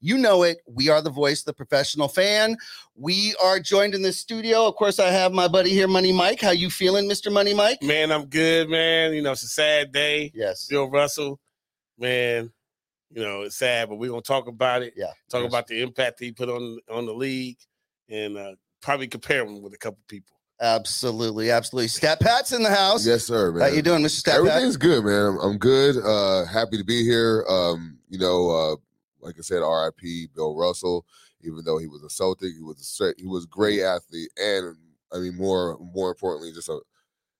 You know it. We are the voice of the professional fan. We are joined in the studio. Of course, I have my buddy here, Money Mike. How you feeling, Mr. Money Mike? Man, I'm good, man. You know, it's a sad day. Yes. Bill Russell, man, you know, it's sad, but we're gonna talk about it. Yeah. Talk Yes. about the impact he put on on the league and uh probably compare him with a couple people. Absolutely, absolutely. Stat Pat's in the house. Yes, sir, man. How you doing, Mr. Stat Pat? Everything's good, man. I'm, I'm good. Uh, happy to be here. Um, you know, uh, like I said, R.I.P. Bill Russell. Even though he was a Celtic, he was a he was a great athlete, and I mean, more more importantly, just a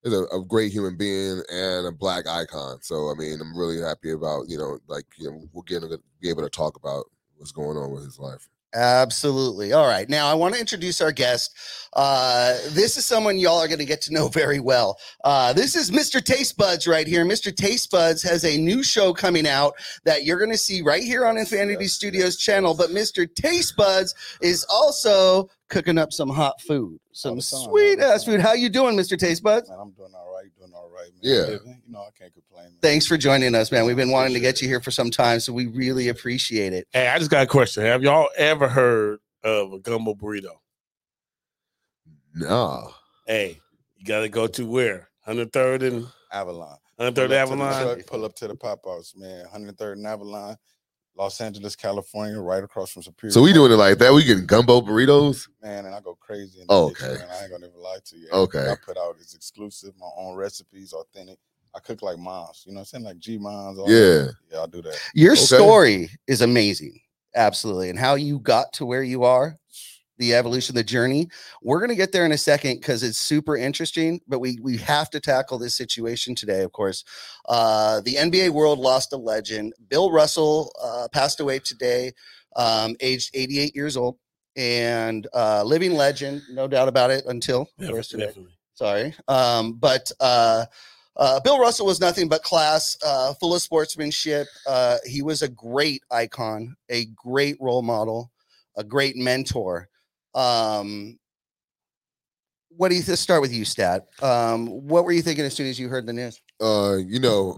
is a, a great human being and a black icon. So I mean, I'm really happy about you know, like you know, we're getting to be able to talk about what's going on with his life. Absolutely. All right. Now, I want to introduce our guest. Uh, this is someone y'all are going to get to know very well. Uh, this is Mr. Taste Buds right here. Mr. Taste Buds has a new show coming out that you're going to see right here on Infinity Studios channel. But Mr. Taste Buds is also cooking up some hot food, some the time, all sweet ass food. How you doing, Mr. Taste Buds? Man, I'm doing all right. Doing all right, man. Yeah. You know, I can't complain. Man. Thanks for joining us, man. We've been wanting to get you here for some time, so we really appreciate it. Hey, I just got a question. Have y'all ever heard of a gumbo burrito? Nah, Hey, you gotta go to where? 103rd and Avalon. 103rd Pull up to the Avalon. truck, Pull up to the pop outs, man. 103rd and Avalon, Los Angeles, California, right across from Superior. so we doing it like that. We getting gumbo burritos. man, and I go crazy. In the Oh, kitchen, okay. man. I ain't gonna even lie to you. Okay. I put out is exclusive, my own recipes, authentic. I cook like moms, you know what I'm saying? Like G moms. all that. Yeah. Yeah, I'll do that. Your Okay. story is amazing. Absolutely. And how you got to where you are, the evolution, the journey. We're going to get there in a second because it's super interesting, but we we have to tackle this situation today, of course. Uh, the NBA world lost a legend. Bill Russell uh, passed away today, um, aged 88 years old, and uh, living legend, no doubt about it, until yesterday definitely. sorry. Um, but uh, uh, Bill Russell was nothing but class, uh, full of sportsmanship. Uh, he was a great icon, a great role model, a great mentor. Um, what do you let's start with you, Stat? Um, what were you thinking as soon as you heard the news? uh, you know,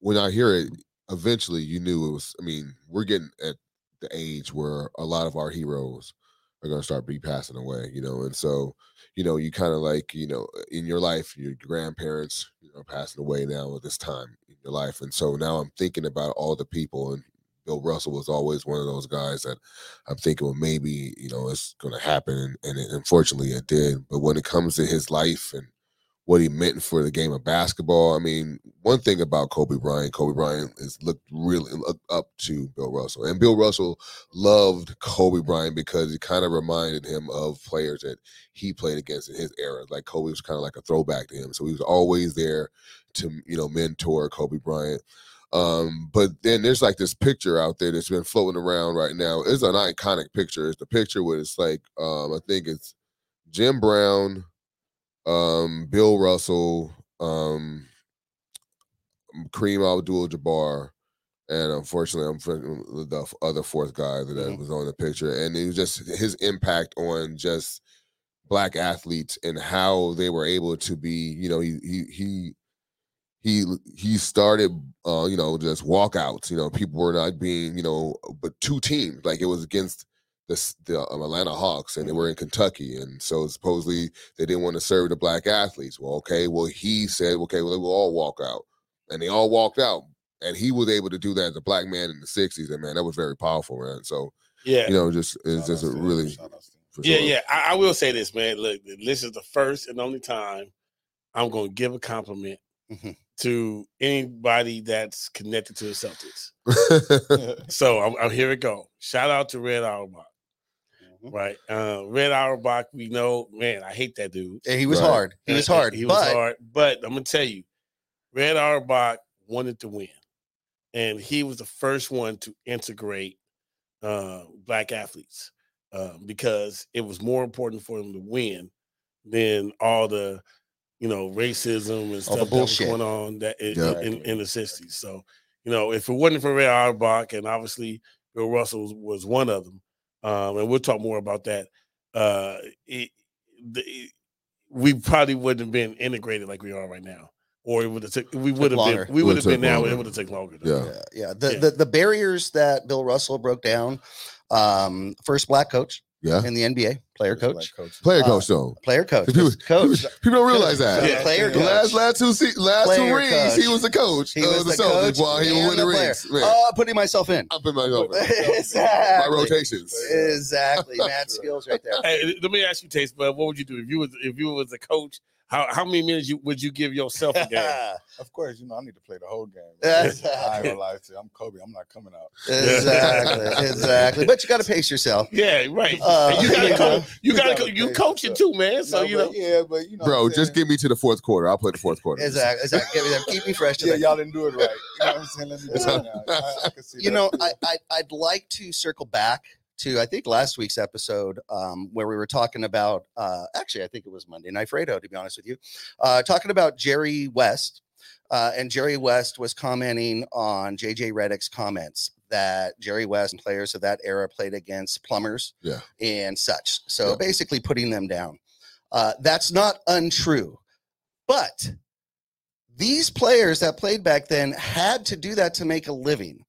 when I hear it, eventually you knew it was. I mean, we're getting at the age where a lot of our heroes are going to start be passing away, you know, and so you know, you kind of like, you know, in your life, your grandparents, know, passing away now at this time in your life, and so now I'm thinking about all the people, and Bill Russell was always one of those guys that I'm thinking, well, maybe you know, it's going to happen, and, and unfortunately, it did. But when it comes to his life and what he meant for the game of basketball. I mean, one thing about Kobe Bryant, Kobe Bryant is looked really looked up to Bill Russell, and Bill Russell loved Kobe Bryant because it kind of reminded him of players that he played against in his era. Like Kobe was kind of like a throwback to him, so he was always there to you know mentor Kobe Bryant. Um, but then there's like this picture out there that's been floating around right now. It's an iconic picture. It's the picture where it's like um, I think it's Jim Brown, um, Bill Russell, um, Kareem Abdul-Jabbar, and unfortunately, I'm the other fourth guy that Mhm. was on the picture, and it was just his impact on just black athletes and how they were able to be. You know, he he he he he started uh you know just walkouts you know people were not being you know but two teams like it was against the the um, Atlanta Hawks and they were in Kentucky and so supposedly they didn't want to serve the black athletes well okay well he said okay well they will all walk out and they all walked out and he was able to do that as a black man in the 60s and man that was very powerful man so Yeah. you know just it's just a outs to him, really shout outs to him. for Yeah, sure. yeah. I, I will say this, man. Look, this is the first and only time I'm going to give a compliment Mhm. To anybody that's connected to the Celtics. So I'm, I'm here we go. Shout out to Red Auerbach, Mhm. right? Uh, Red Auerbach, we know, man. I hate that dude. Yeah, He was Right. hard. He was hard. He was but hard. But I'm gonna tell you, Red Auerbach wanted to win, and he was the first one to integrate uh, black athletes uh, because it was more important for him to win than all the you know racism and stuff that was going on that in, Yeah. in, in the 60s. So, you know, if it wasn't for Red Auerbach and obviously Bill Russell was, was one of them, um, and we'll talk more about that. Uh, it, the, it- we probably wouldn't have been integrated like we are right now, or it would have took. We would have been. We would have been now. longer. It would have taken longer. Yeah. Yeah, yeah. The, Yeah. the the barriers that Bill Russell broke down. Um, first black coach Yeah. in the NBA, player Just like coach. Player Uh, coach though. player coach, People, coach. people- people don't realize that. Yeah. Player The coach. last last two se- last Player two rings, he was the coach He of was the, the Celtics coach while he was winning the the player. rings. Man, Uh, putting myself in. I put myself in. my exactly. rotations. Exactly. Mad skills right there. Hey, let me ask you, Taste, but what would you do if you was if you was a coach? How how many minutes you, would you give yourself a game? Of course, you know I need to play the whole game. I ain't gonna lie to you. I'm Kobe. I'm not coming out. exactly. Exactly. But you got to pace yourself. Yeah, right. Uh, you gotta you co- know, you you gotta gotta you pace coaching yourself. too, man. So No, you but know. yeah, but you know, Bro, just saying? give me to the fourth quarter. I'll play the fourth quarter. Exactly. Exactly. Give me that. Keep me fresh. Yeah, y'all didn't do it right. You know what I'm saying? Let me do it now. I, I can see you that. know, I, I I'd like to circle back to I think last week's episode um, where we were talking about. Uh, actually, I think it was Monday Night Fredo. To be honest with you, uh, talking about Jerry West, uh, and Jerry West was commenting on JJ Redick's comments that Jerry West and players of that era played against plumbers, Yeah. and such. So Yeah. basically, putting them down. Uh, that's not untrue, but these players that played back then had to do that to make a living.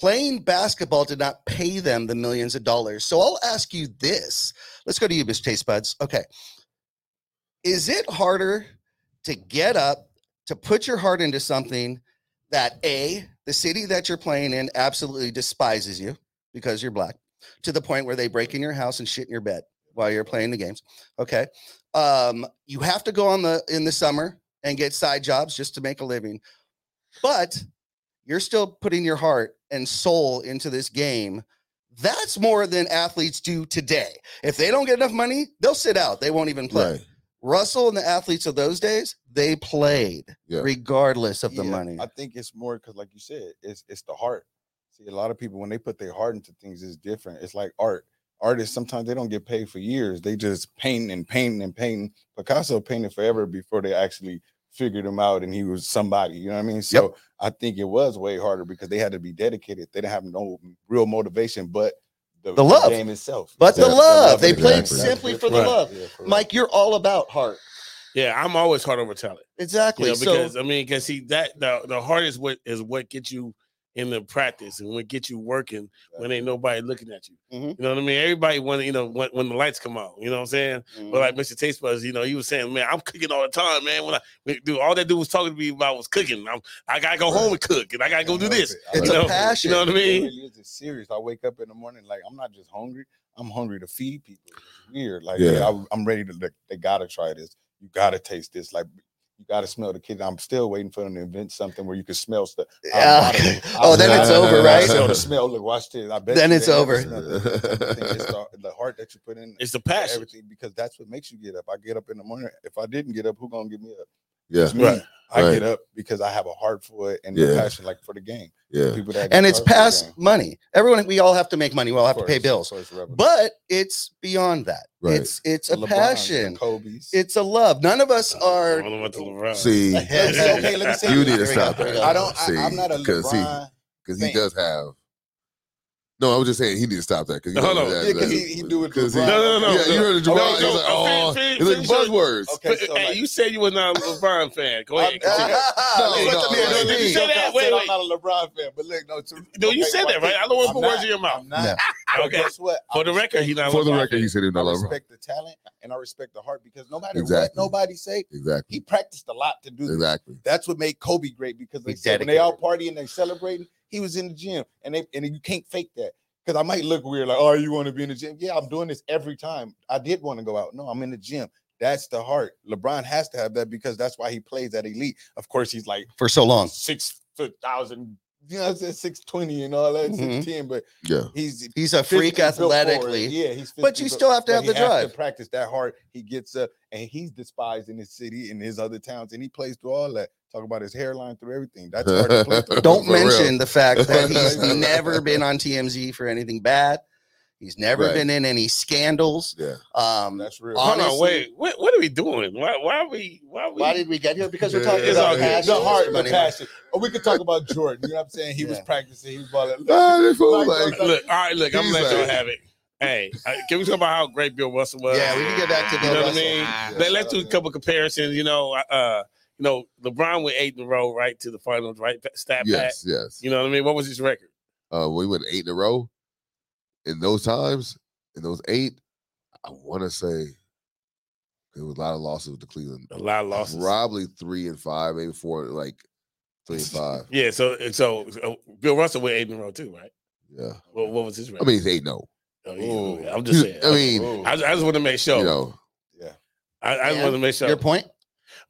Playing basketball did not pay them the millions of dollars. So I'll ask you this. Let's go to you, Miss Taste Buds. Okay. Is it harder to get up, to put your heart into something that A, the city that you're playing in absolutely despises you because you're black, to the point where they break in your house and shit in your bed while you're playing the games? Okay. Um, you have to go on the in the summer and get side jobs just to make a living. But you're still putting your heart and soul into this game. That's more than athletes do today. If they don't get enough money, they'll sit out. They won't even play. Right. Russell and the athletes of those days, they played Yeah. regardless of the Yeah, money. I think it's more because, like you said, it's it's the heart. See, a lot of people when they put their heart into things, it's different. It's like art. Artists sometimes they don't get paid for years. They just paint and paint and paint. Picasso painted forever before they actually figured him out and he was somebody. You know what I mean? So I think it was way harder because they had to be dedicated. They didn't have no real motivation, but the, The love. game itself. But the Yeah, love, they played exactly. simply for the Right. love. Yeah, for. Mike, you're all about heart. Yeah, I'm always hard over talent. Exactly. You know, so because I mean, because see that the the heart is what is what gets you in the practice and what get you working when ain't nobody looking at you. Mhm. You know what I mean? Everybody want you know when, when the lights come on. You know what I'm saying? mm, But like Mr. Taste Buds, you know, he was saying, man, I'm cooking all the time, man. When I when- dude, all that dude was talking to me about was cooking. I'm, I gotta go home and cook, and I gotta go do I love this. it. I It's you a passion. You know what I It mean? really is. It's serious. I wake up in the morning like I'm not just hungry. I'm hungry to feed people. It's weird. Like Yeah. yeah, I, I'm ready to. Like, they gotta try this. You gotta taste this. Like you gotta smell the kitchen. I'm still waiting for them to invent something where you can smell stuff. I'll Yeah. bottle. Oh, then it's over, I'll right? Smell the smell. Look, watch this. I bet Then it's over. smelled it. That's the. It's the, the heart that you put in. It's the passion. Everything because that's what makes you get up. I get up in the morning. If I didn't get up, who gonna get me up? Yeah. It's me. Right. I Right. get up because I have a heart for it and Yeah. passion, like for the game. Yeah. People that and it's hurt for the past money. Everyone, we all have to make money. We all have Of to pay bills. of course. But it's beyond that. Right. It's it's a LeBrons, the passion. Kobe's. It's a love. None of us I are. don't know what to LeBron. See, Let me say- okay, let me say you need to Here we go, stop here that. I don't. See, I, I'm not a 'cause he- LeBron. because he Fan. does have. No, I was just saying he needs to stop that. Cause No, no. Yeah, because he, he do it. 'cause he- LeBron. No, no, no, yeah, you heard the no. Jerron. Okay, He's so, like, oh, fin- fin- it's like buzzwords. Okay, so hey, like, you said you were not a LeBron fan. Go ahead. I'm- continue. No, no, no, the no, speak. you said that. Wait, wait. I'm not a LeBron fan, but look, no, true. No, you said that, right? I don't want to put words in your mouth. I'm not. Yeah. But Okay. guess what? For the record, he's not. For the record, he said he's I not love. respect the talent and I respect the heart because no matter Exactly. what nobody say, Exactly. he practiced a lot to do. Exactly. That's what made Kobe great because they said when they all dedicated. partying, they celebrating, he was in the gym, and they and you can't fake that. Because I might look weird, like, oh, you want to be in the gym? Yeah, I'm doing this every time. I did want to go out. No, I'm in the gym. That's the heart. LeBron has to have that because that's why he plays at elite. Of course, he's like for so long. six foot thousand you know, I said six twenty and all that, Mhm. six ten, but Yeah. he's He's a freak physically built for it. athletically. Yeah, he's But you built- still have to have the drive. To practice that hard. He gets up and he's despised in his city and his other towns, and he plays through all that. Talk about his hairline through everything. That's hard to play through. Don't For real. mention the fact that he's never been on TMZ for anything bad. He's never Right. been in any scandals. Yeah. Um, That's real. Hold on, honestly- wait. What, what are we doing? Why, why are we? Why are we? why did we get here? Because we're talking it's about all good. passion. the heart, the Money. passion. Or we could talk about Jordan. You know what I'm saying? He was practicing. He was balling. Nah, Like, like- look, all right, look. I'm He's gonna let y'all like- have it. Hey, uh, can we talk about how great Bill Russell was? Yeah, we can get back to Bill You Bill know what I mean? Ah, Let, us do a couple comparisons. You know, uh, you know, LeBron went eight in a row, right to the finals, right? Stat Yes, pat. yes. You know what I mean? What was his record? Uh, we went eight in a row. In those times, in those eight, I want to say there was a lot of losses to Cleveland. A lot of losses. Probably three and five, maybe four, like three and five. Yeah. So, so, so Bill Russell went eight in a row too, right? Yeah. What, what was his record? I mean, he's eight no. Oh, yeah, I'm just saying. I mean, I, just- I just want to make sure. you know, yeah. I, I just Yeah. want to make sure. Your point?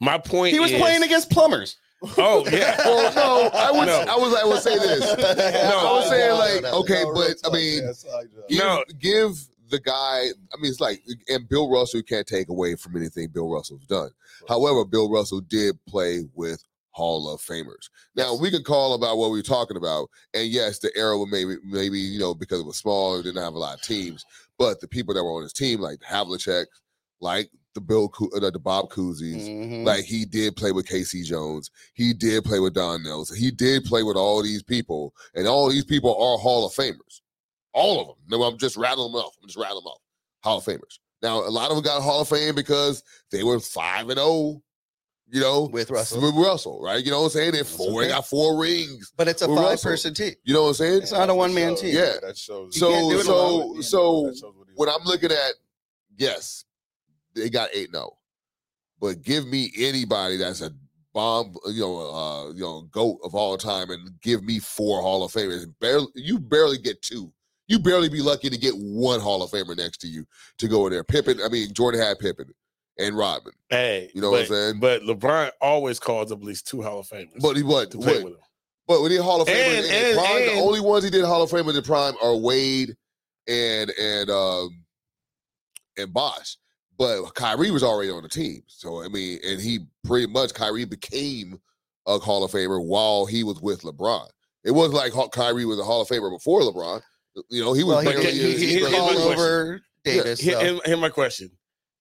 My point. He was is- playing against plumbers. Oh yeah. well, no, I would, No. I was, I would say this. no, I was saying like, okay, No, but real I mean, yeah, side give, No. give the guy. I mean, it's like, and Bill Russell can't take away from anything Bill Russell's done. However, Bill Russell did play with Hall of Famers. Now we can call about what we are talking about, and yes, the era was maybe, maybe you know, because it was small, it didn't have a lot of teams. But the people that were on his team, like Havlicek, like the Bill, uh, the Bob Cousys, Mhm. like he did play with K.C. Jones. He did play with Don Nelson. He did play with all these people, and all these people are Hall of Famers. All of them. No, I'm just rattling them off. I'm just rattling them off. Hall of Famers. Now, a lot of them got Hall of Fame because they were five and zero. You know, With Russell. with Russell, right? You know what I'm saying? They four, they okay. got four rings. But it's a With Russell. five person team. You know what I'm saying? It's not a one man team. Yeah. That shows. You can't So, so, so, what when I'm looking at, yes, they got eight no, but give me anybody that's a bomb, you know, uh, you know, goat of all time, and give me four Hall of Famers. Barely, you barely get two. You barely be lucky to get one Hall of Famer next to you to go in there. Pippen, I mean, Jordan had Pippen and Rodman, Hey, You know but, what I'm saying? But LeBron always calls up at least two Hall of Famers. but he what? what but when he Hall of Famer And- and- the prime, and- the only ones he did Hall of Fame in the prime are Wade and and um and Bosh. But Kyrie was already on the team, so I mean, and he pretty much Kyrie became a Hall of Famer while he was with LeBron. It wasn't like Kyrie was a Hall of Famer before LeBron. You know, he was Well, he, he, he, he question. over Davis. Here, so my question: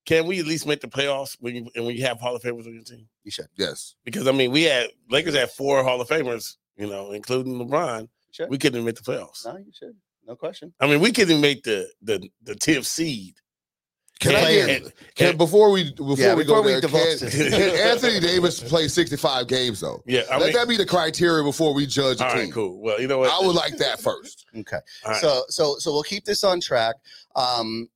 Can we at least make the playoffs when you and when you have Hall of Famers on your team? you should. yes. Because I mean, we had Lakers had four Hall of Famers, you know, including LeBron. Sure. We couldn't even make the playoffs. No, you should. No question. I mean, we couldn't even make the the the tenth seed. Can I get and- can, and- before we before Yeah, we before go we there? Can, can Anthony Davis play sixty five games though? yeah, I Let mean, that be the criteria before we judge a team. right, cool. Well, you know what? I would like that first. Okay. All right. So so so we'll keep this on track. Um,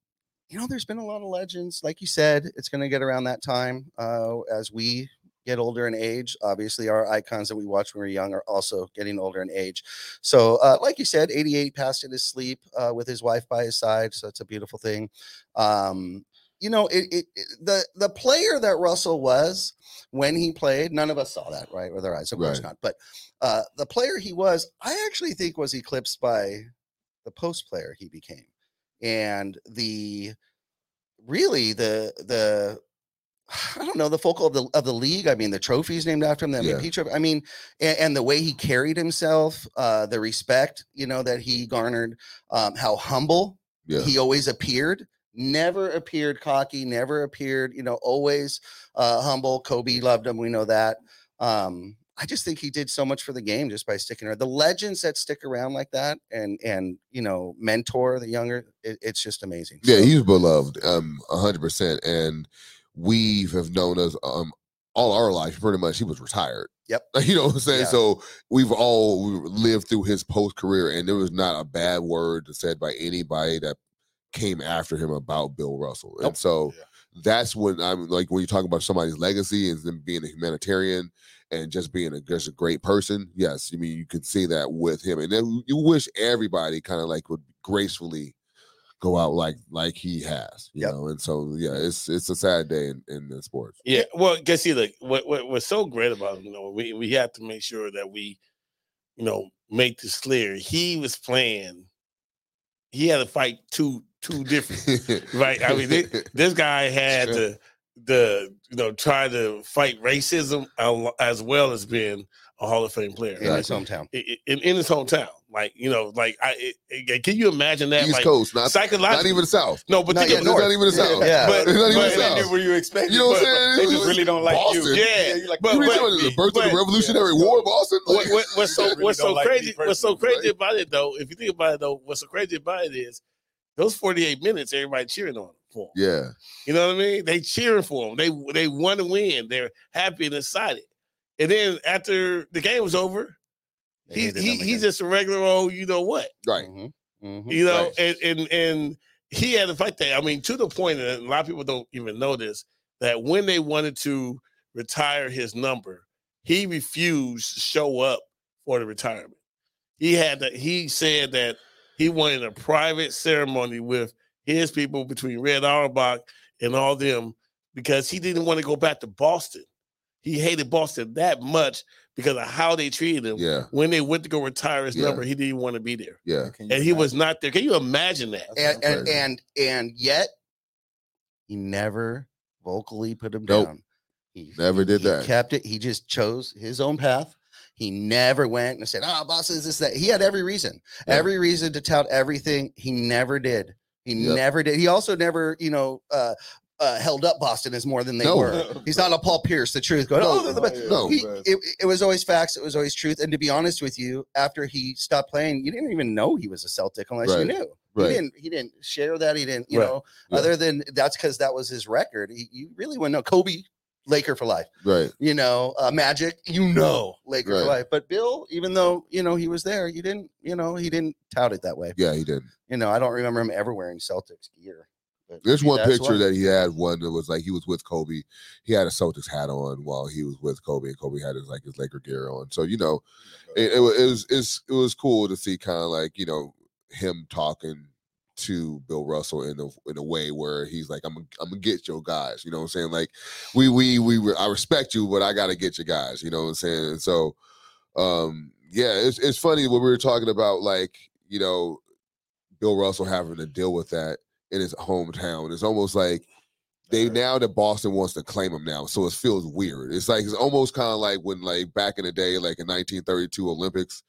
you know, there's been a lot of legends. Like you said, it's going to get around that time uh, as we get older in age. Obviously, our icons that we watched when we were young are also getting older in age. So, uh, like you said, 88 passed in his sleep uh, with his wife by his side. So it's a beautiful thing. Um, you know, it, it, it- the the player that Russell was when he played, none of us saw that, right, with our eyes. Of course Right. not. But uh, the player he was, I actually think was eclipsed by the post player he became, and the really the the I don't know the focal of the of the league. I mean, the trophies named after him, the Yeah. MVP trophy. I mean, and, and the way he carried himself, uh, the respect you know that he garnered, um, how humble Yeah. he always appeared. Never appeared cocky. Never appeared, you know, always uh, humble. Kobe loved him. We know that. Um, I just think he did so much for the game just by sticking around. The legends that stick around like that and and you know mentor the younger, it, it's just amazing. Yeah, So- he's beloved, um, hundred percent, and we have known us um all our life. Pretty much, he was retired. Yep. You know what I'm saying? Yeah. So we've all lived through his post career, and there was not a bad word said by anybody that came after him about Bill Russell. Nope. And so Yeah. that's when I'm like when you talk about somebody's legacy and them being a humanitarian and just being a just a great person. Yes, I mean you could see that with him, and then you wish everybody kind of like would gracefully go out like like he has, you Yep. know. And so yeah, it's it's a sad day in, in the sports. Yeah, well, guess see, look, what, what what's so great about him, you know, we we have to make sure that we you know, make this clear. He was playing. He had to fight two two different right. I mean, this, this guy had Sure. to the you know try to fight racism as well as being a Hall of Fame player in his hometown. I- I- in, in his hometown. Like you know, like I it, it- can you imagine that? East like Coast, not, psychologically, not even the South. no, but Not think yet of- It's north. not even the South. Yeah. But- It's not even but- the South. did where you expect. You know what I'm saying? They just really don't like Boston. you. Yeah, you like, but- What are you but- talking about? The birth of the Revolutionary Yeah. War, Boston. Like, what, what's so really what's so like crazy? me What's so personally, crazy about it though? If you think about it though, what's so crazy about it is those forty eight minutes, everybody cheering on him for. Him. yeah, You know what I mean? They cheering for them. They they want to win. They're happy and excited. And then after the game was over, They he, he he's just a regular old, you know what? right. Mhm, mhm. You know, Right. and, and and he had to fight that. I mean, to the point that a lot of people don't even know this, that when they wanted to retire his number, he refused to show up for the retirement. He had that he said that he wanted a private ceremony with his people between Red Auerbach and all them because he didn't want to go back to Boston. He hated Boston that much because of how they treated him. Yeah, When they went to go retire his Yeah. number, he didn't want to be there yeah. Can you and he was not there. Can you imagine that? And and and and yet he never vocally put him Nope. down. He Never did he that. Kept it. He just chose his own path. He never went and said, "Ah, boss is this that." He had every reason, Yeah. every reason to tout everything. He never did. He Yep. never did. He also never, you know, uh, uh, held up Boston as more than they No. were. He's not a Paul Pierce. The truth going. No, oh, the best." no. He, it, it was always facts. It was always truth. And to be honest with you, after he stopped playing, you didn't even know he was a Celtic unless you knew. Right. He didn't. He didn't share that. He didn't. You Right. know, Yeah. other than that's because that was his record. He, you really wouldn't know Kobe, Laker for life. Right. You know, uh, Magic. You know, Laker for life. But Bill, even though you know he was there, you didn't. You know, he didn't tout it that way. Yeah, he did. You know, I don't remember him ever wearing Celtics gear. There's one picture that he had one that was like he was with Kobe. He had a Celtics hat on while he was with Kobe, and Kobe had his like his Laker gear on. So you know, it, it, it was it's, it was cool to see kind of like you know him talking to Bill Russell in a in a way where he's like I'm gonna- I'm gonna get your guys. You know what I'm saying? Like we we we I respect you, but I gotta get your guys. You know what I'm saying? And so um yeah, it's it's funny when we were talking about like you know Bill Russell having to deal with that in his hometown. It's almost like they now that Boston wants to claim him now, so it feels weird. It's like it's almost kind of like when like back in the day, like in 1932 Olympics,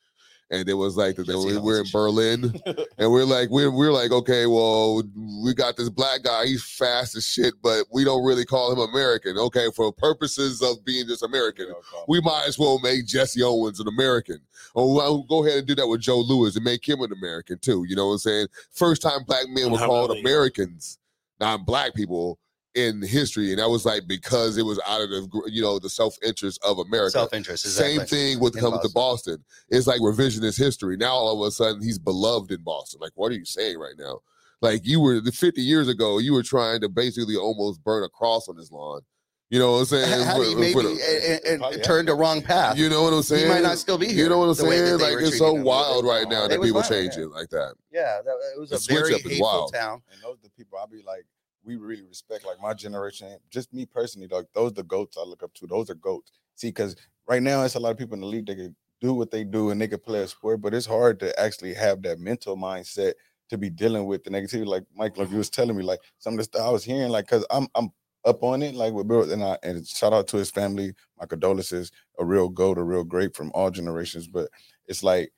and it was like that Jesse were, in Berlin, and we're like we're we're like okay, well we got this black guy, he's fast as shit, but we don't really call him American. Okay, for purposes of being just American, we might as well make Jesse Owens an American. Or we'll go ahead and do that with Joe Louis and make him an American too. You know what I'm saying? First time black men were called Americans, not black people in history, and that was like because it was out of the you know the self interest of America. self interest. Same thing with In coming to Boston. It's like revisionist history. Now all of a sudden he's beloved in Boston. Like, what are you saying right now? Like you were 50 years ago, you were trying to basically almost burn a cross on his lawn. You know what I'm saying? How do maybe for the- and, and, Probably and the wrong path? you know what I'm he saying? might not still be here. You know what I'm the way that saying? Like it's so treating him. wild right now It that people change it like that. Yeah, that, it was The a very up hateful wild. town. And those the people I'd be like, we really respect, like my generation, just me personally, like those the goats I look up to. Those are goats. See, because right now it's a lot of people in the league that can do what they do and they can play a sport, but it's hard to actually have that mental mindset to be dealing with the negativity. Like Mike, like you was telling me, like some of the stuff I was hearing, like because I'm I'm up on it, like with Bill, and I and shout out to his family. My condolences, a real goat, a real great from all generations. But it's like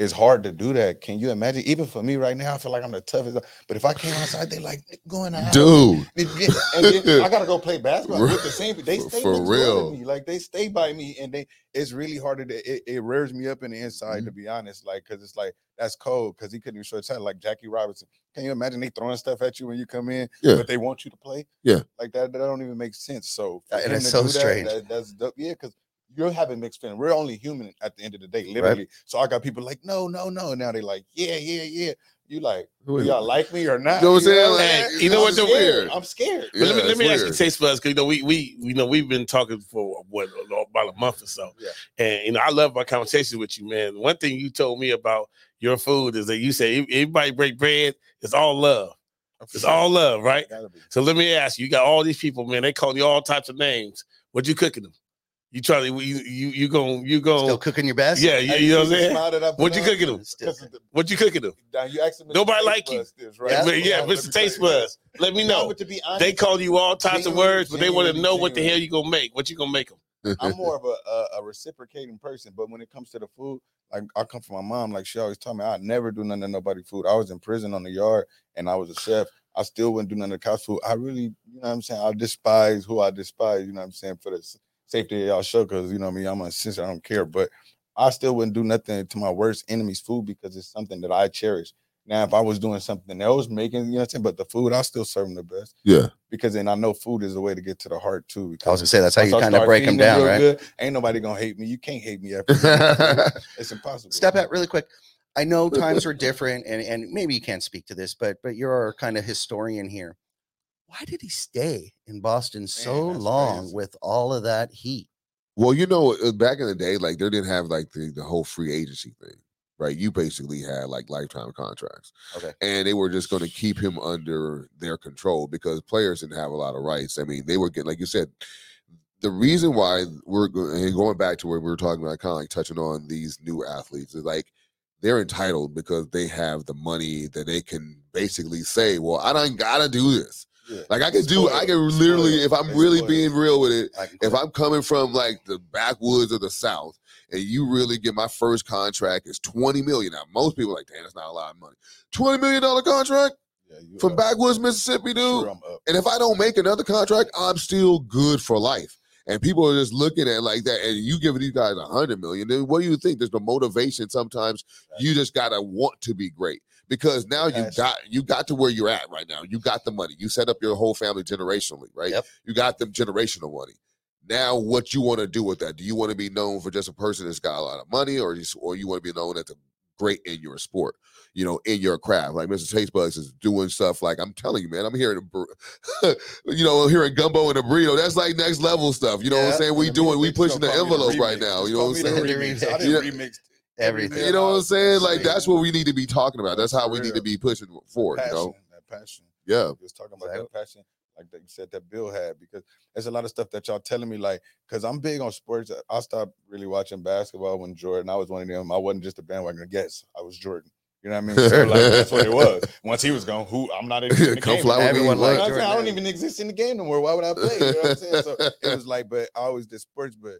it's hard to do that. Can you imagine? Even for me right now, I feel like I'm the toughest. But if I came outside, they like "Nigga, going out, Dude. I gotta go play basketball with the same. They stay for real. Me. Like they stay by me, and they. It's really harder to. It, it rears me up in the inside, Mm-hmm. to be honest. Like, cause it's like that's cold. Cause he couldn't even show his hand. Like Jackie Robinson. Can you imagine they throwing stuff at you when you come in? Yeah. But they want you to play. Yeah. Like that. That don't even make sense. So and it's so that, strange. that- that's dope. yeah. Cause you're having mixed feelings. We're only human at the end of the day, literally. So I got people like, no, no, no. And now they're like, yeah, yeah, yeah. You like, Who do y'all like me or not? You know what I'm saying? know? Like, you know I'm what's so scared. weird? I'm scared. But let me let me it's ask you, weird. Taste Buds, because you know we we you know we've been talking for what about a month or so, Yeah. and you know I love my conversations with you, man. One thing you told me about your food is that you say everybody break bread, it's all love, it's all love, right? So let me ask you, you got all these people, man. They call you all types of names. What you cooking them? You try to you you you going you Still going cooking your best. yeah you, you know what I'm saying. Smile that I put What you cooking them? Still Because cooking. of the- What you cooking them? Now you asked Nobody like you. buds is, Yeah. right? But yeah, Mr. tell Taste. Buds. Let me No, know. but to be honest, They call you all types of words, but they want to genuinely, know what the hell you gonna make. What you gonna make them? I'm more of a, a, a reciprocating person, but when it comes to the food, like I come from my mom, like she always told me, I never do nothing to nobody food. I was in prison on the yard and I was a chef. I still wouldn't do nothing to couch food. I really, you know what I'm saying? I despise who I despise, you know what I'm saying, for the s- safety of y'all show, because you know I mean, I'm a sincere, I don't care. But I still wouldn't do nothing to my worst enemy's food because it's something that I cherish. Now, if I was doing something else, making, you know what I'm saying, but the food, I still serve them the best Yeah. because then I know food is a way to get to the heart too. I was gonna say that's how you kind of break them down, right? good, ain't nobody gonna hate me. You can't hate me after it's impossible. Step out really quick. I know times are different, and and maybe you can't speak to this, but but you're our kind of historian here. Why did he stay in Boston so long crazy. with all of that heat? Well, you know, uh, back in the day, like they didn't have like the, the whole free agency thing, right? You basically had like lifetime contracts. Okay. And they were just going to keep him under their control because players didn't have a lot of rights. I mean, they were getting, like you said, the reason why we're and going back to where we were talking about, kind of like touching on these new athletes is like they're entitled because they have the money that they can basically say, well, I don't gotta do this. Yeah. Like I can do, I can literally, if I'm really being real with it, if. I'm coming from like the backwoods of the South and you really get my first contract is 20 million. Now, most people are like, damn, that's not a lot of money. 20 million dollar contract Yeah, from up. backwoods Mississippi, dude. Sure, And if I don't make another contract, I'm still good for life. And people are just looking at it like that. And you giving these guys a hundred million, then what do you think? There's the motivation. Sometimes you just gotta want to be great. Because now you got you got to where you're at right now. You got the money. You set up your whole family generationally, right? Yep. You got them generational money. Now, what you want to do with that? Do you want to be known for just a person that's got a lot of money, or just, or you want to be known as a great in your sport, you know, in your craft? Like Mr. Taste Buds is doing stuff like I'm telling you, man. I'm hearing, a bur- you know, hearing gumbo and a burrito. That's like next level stuff. You know what I'm saying? We doing, we pushing the envelope right now. You know what I'm saying? I didn't remix Everything. You know what I'm saying? Like that's what we need to be talking about. That's how we need to be pushing forward. You know? That passion. Yeah. just talking about Exactly. that passion, like that you said that Bill had, because there's a lot of stuff that y'all telling me, like, because I'm big on sports. I stopped really watching basketball when Jordan. I was one of them. I wasn't just a bandwagon. Yes, I was Jordan. You know what I mean? So like that's what it was. Once he was gone, who I'm not even in the Come game. fly with me. Everyone what? You know liked what I'm saying? I don't even exist in the game no more. Why would I play? You know what I'm saying? So it was like, but I always did sports, but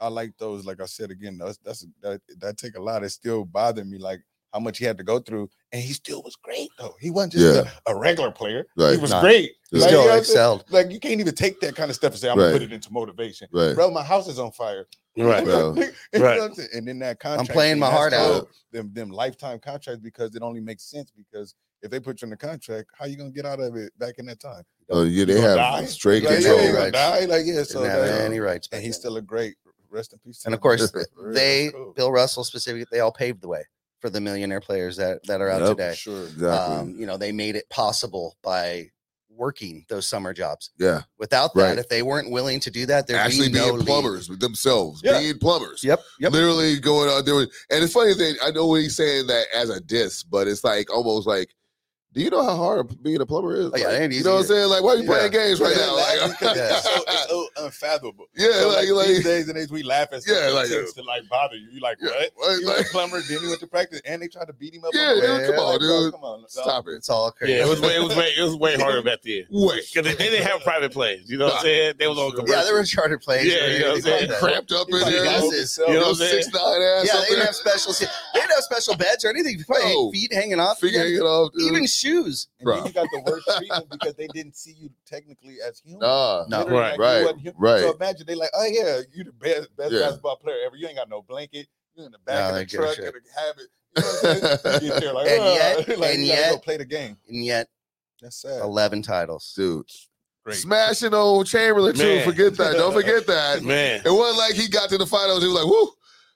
I like those. Like I said again, that's that's that that take a lot. It still bothered me, like how much he had to go through, and he still was great though. He wasn't just Yeah. a, a regular player. Right. He was Nah. great. He Like, you Still know what I'm saying? excelled. Like you can't even take that kind of stuff and say I'm Right. gonna put it into motivation. Right. Bro, my house is on fire. Right. Bro. Right. what I'm saying? And then that contract. I'm playing my heart out. Them them lifetime contracts because it only makes sense because if they put you in the contract, how you gonna get out of it back in that time? Oh, yeah, they have die? straight Like, control. yeah, you Right. die. Like yeah, so Didn't have that- any rights. and back he's still a great rest in peace. and of course they cool. Bill Russell specifically they all paved the way for the millionaire players that that are out Yep. today. sure. Exactly. Um, you know, they made it possible by working those summer jobs. yeah. Without that, Right. if they weren't willing to do that, they're Actually be no being league. plumbers with themselves. Yeah. Being plumbers. Yep. Yep. Literally going out there. And it's funny thing, I know what he's saying that as a diss, but it's like almost like, do you know how hard being a plumber is? Oh, yeah, Like, it you know what I'm saying? Like, why are you Yeah. playing games right Yeah, now? laugh Like, because it's, so, it's so unfathomable. Yeah, So, like- these like- days and age we laugh at Yeah, like, tends to like bother you. You like Yeah, what? what? He Like- a plumber, then he went to practice, and they tried to beat him up. Yeah, dude, come on, Like, bro, dude. Come on, Stop it. It's all crazy. Yeah, it was way, it was way, it was way harder back then. Way. Because they, they didn't have private planes. You know what I'm saying? They was on Sure. yeah, there commercial. were charter planes. Yeah, or you know what I'm saying? Cramped up in there. You know what I'm saying? six nine ass. Yeah, they didn't have special. se- They didn't have special beds or anything. Feet hanging off. Feet hanging off. Even shoes. And then you got the worst treatment because they didn't see you technically as human. Nah. No. Right, like, right, right. So imagine they like, oh yeah, you the best best Yeah. basketball player ever. You ain't got no blanket. You're in the back No, of the give a truck shit. and have it. You know what I'm saying? You get there like, And yet- like, and you gotta yet- play the game. And yet, That's sad. 11 titles. Dude. Great. Smashing old Chamberlain, too. Man. Forget that. Don't forget that. Man. It wasn't like he got to the finals. He was like, "Whoo,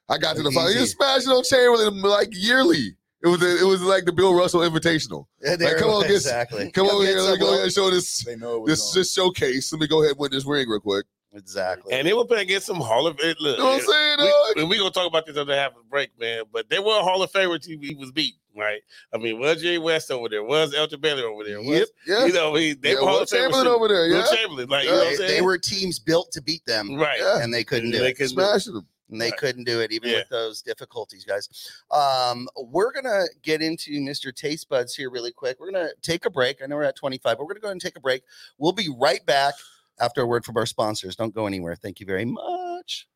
I got to the finals." He was smashing old Chamberlain like yearly. It was it was like the Bill Russell Invitational. Yeah, there come on, was, get- exactly. Come Come over here, let me go ahead and show this They know this on. this showcase. Let me go ahead and win this ring real quick. Exactly. And they were playing against some Hall of Fame. Look, You know what I'm saying? we, dog? and we gonna talk about this other half of the break, man. But they were a Hall of Famer team. He was beat. right? I mean, was Jerry West over there? Was Elgin Baylor over there? Was Yep. Yeah. you know, he, they yeah, were Hall Will of Famers Chamberlain over there. Will Yeah. Chamberlain, like you know what They, I'm they were teams built to beat them, right. Yeah. and they couldn't do They it. couldn't. Smashing them. And they Right. couldn't do it even Yeah. with those difficulties, guys. Um, we're gonna get into Mr. Taste Buds here really quick. We're gonna take a break. I know we're at 25, but we're gonna go ahead and take a break. We'll be right back after a word from our sponsors. Don't go anywhere. Thank you very much.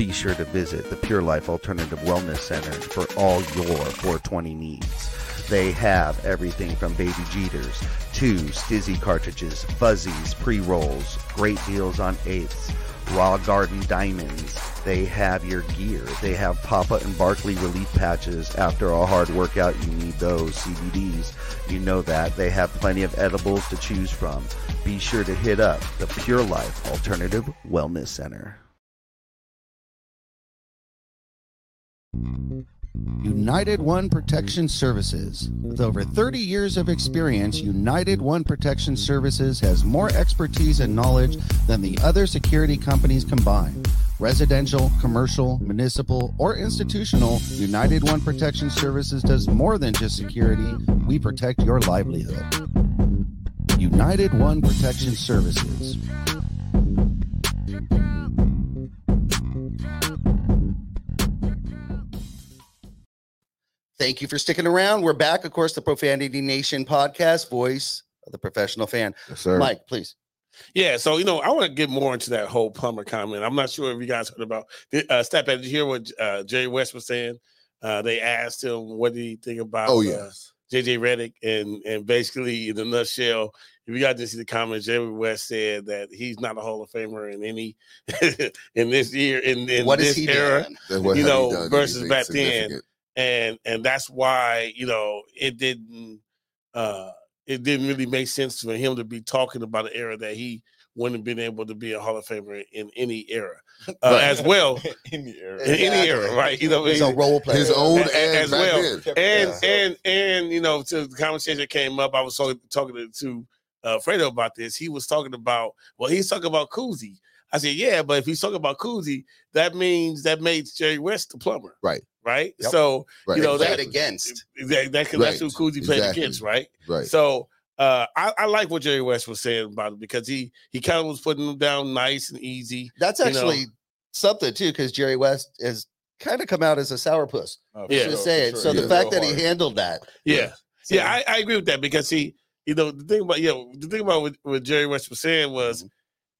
Be sure to visit the Pure Life Alternative Wellness Center for all your 420 needs. They have everything from baby Jeeters to Stizzy cartridges, fuzzies, pre rolls, great deals on eighths, raw garden diamonds. They have your gear. They have Papa and Barkley relief patches. After a hard workout, you need those CBDs. You know that. They have plenty of edibles to choose from. Be sure to hit up the Pure Life Alternative Wellness Center. United One Protection Services. With over 30 years of experience, United One Protection Services has more expertise and knowledge than the other security companies combined. Residential, commercial, municipal, or institutional, United One Protection Services does more than just security. We protect your livelihood. United One Protection Services. Thank you for sticking around. We're back, of course, the Profanity Nation podcast, voice of the professional fan. Yes, sir. Mike, please. Yeah, so you know, I want to get more into that whole plumber comment. I'm not sure if you guys heard about. Uh, Step, did you hear what uh, Jerry West was saying? Uh, they asked him what did he think about. Oh uh, yes. JJ Redick, and and basically in a nutshell, if you got to see the comments, Jerry West said that he's not a Hall of Famer in any in this year in, in what this is he era, doing? Then what you he know, done versus back then, significant? And and that's why you know it didn't uh it didn't really make sense for him to be talking about an era that he wouldn't have been able to be a Hall of Famer in any era uh, Right. as well in the era. in any era, right? You know, He's a role player. His own A- and as well. then. and Yeah. and and you know, to the conversation that came up, I was talking talking to, to uh, Fredo about this. He was talking about well, he's talking about Cousy. I said, yeah, but if he's talking about Cousy, that means that made Jerry West the plumber, Right. Right. Yep. So Right. you know, that- against. that, that, 'cause that's who Right. Cousy played Exactly. against, right? right. So uh, I, I like what Jerry West was saying about it because he he kind of was putting them down nice and easy. That's you know. actually something too, because Jerry West has kind of come out as a sourpuss. Oh, Yeah. Sure, say for it. sure. So the fact that he handled that. Yeah. so- Yeah, I, I agree with that because he, you know, the thing about you know, the thing about what, what Jerry West was saying was,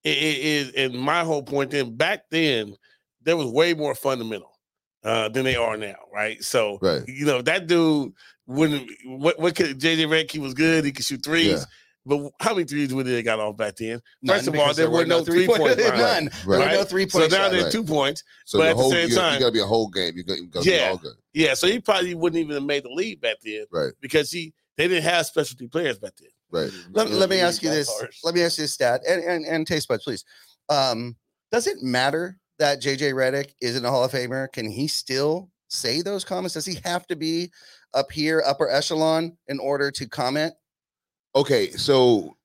it is, and my whole point then back then there was way more fundamental uh, than they are now, right? So, Right. you know, that dude wouldn't. What what could JJ Redick? He was good. He could shoot threes. Yeah. But how many threes would they got off back then? None, First of all, because there were no three three-point- point line. None. There were Right. no three points. So point now shots. there's Right. two points. So But the at the whole same you, time- got to be a whole game. You got you got to be Yeah. all good. Yeah, so he probably wouldn't even have made the lead back then Right. because he they didn't have specialty players back then. Right. Let, let me ask you this. harsh. Let me ask you this stat and, and, and taste buds, please. Um, does it matter that JJ Redick isn't a Hall of Famer? Can he still say those comments? Does he have to be up here, upper echelon, in order to comment? Okay. So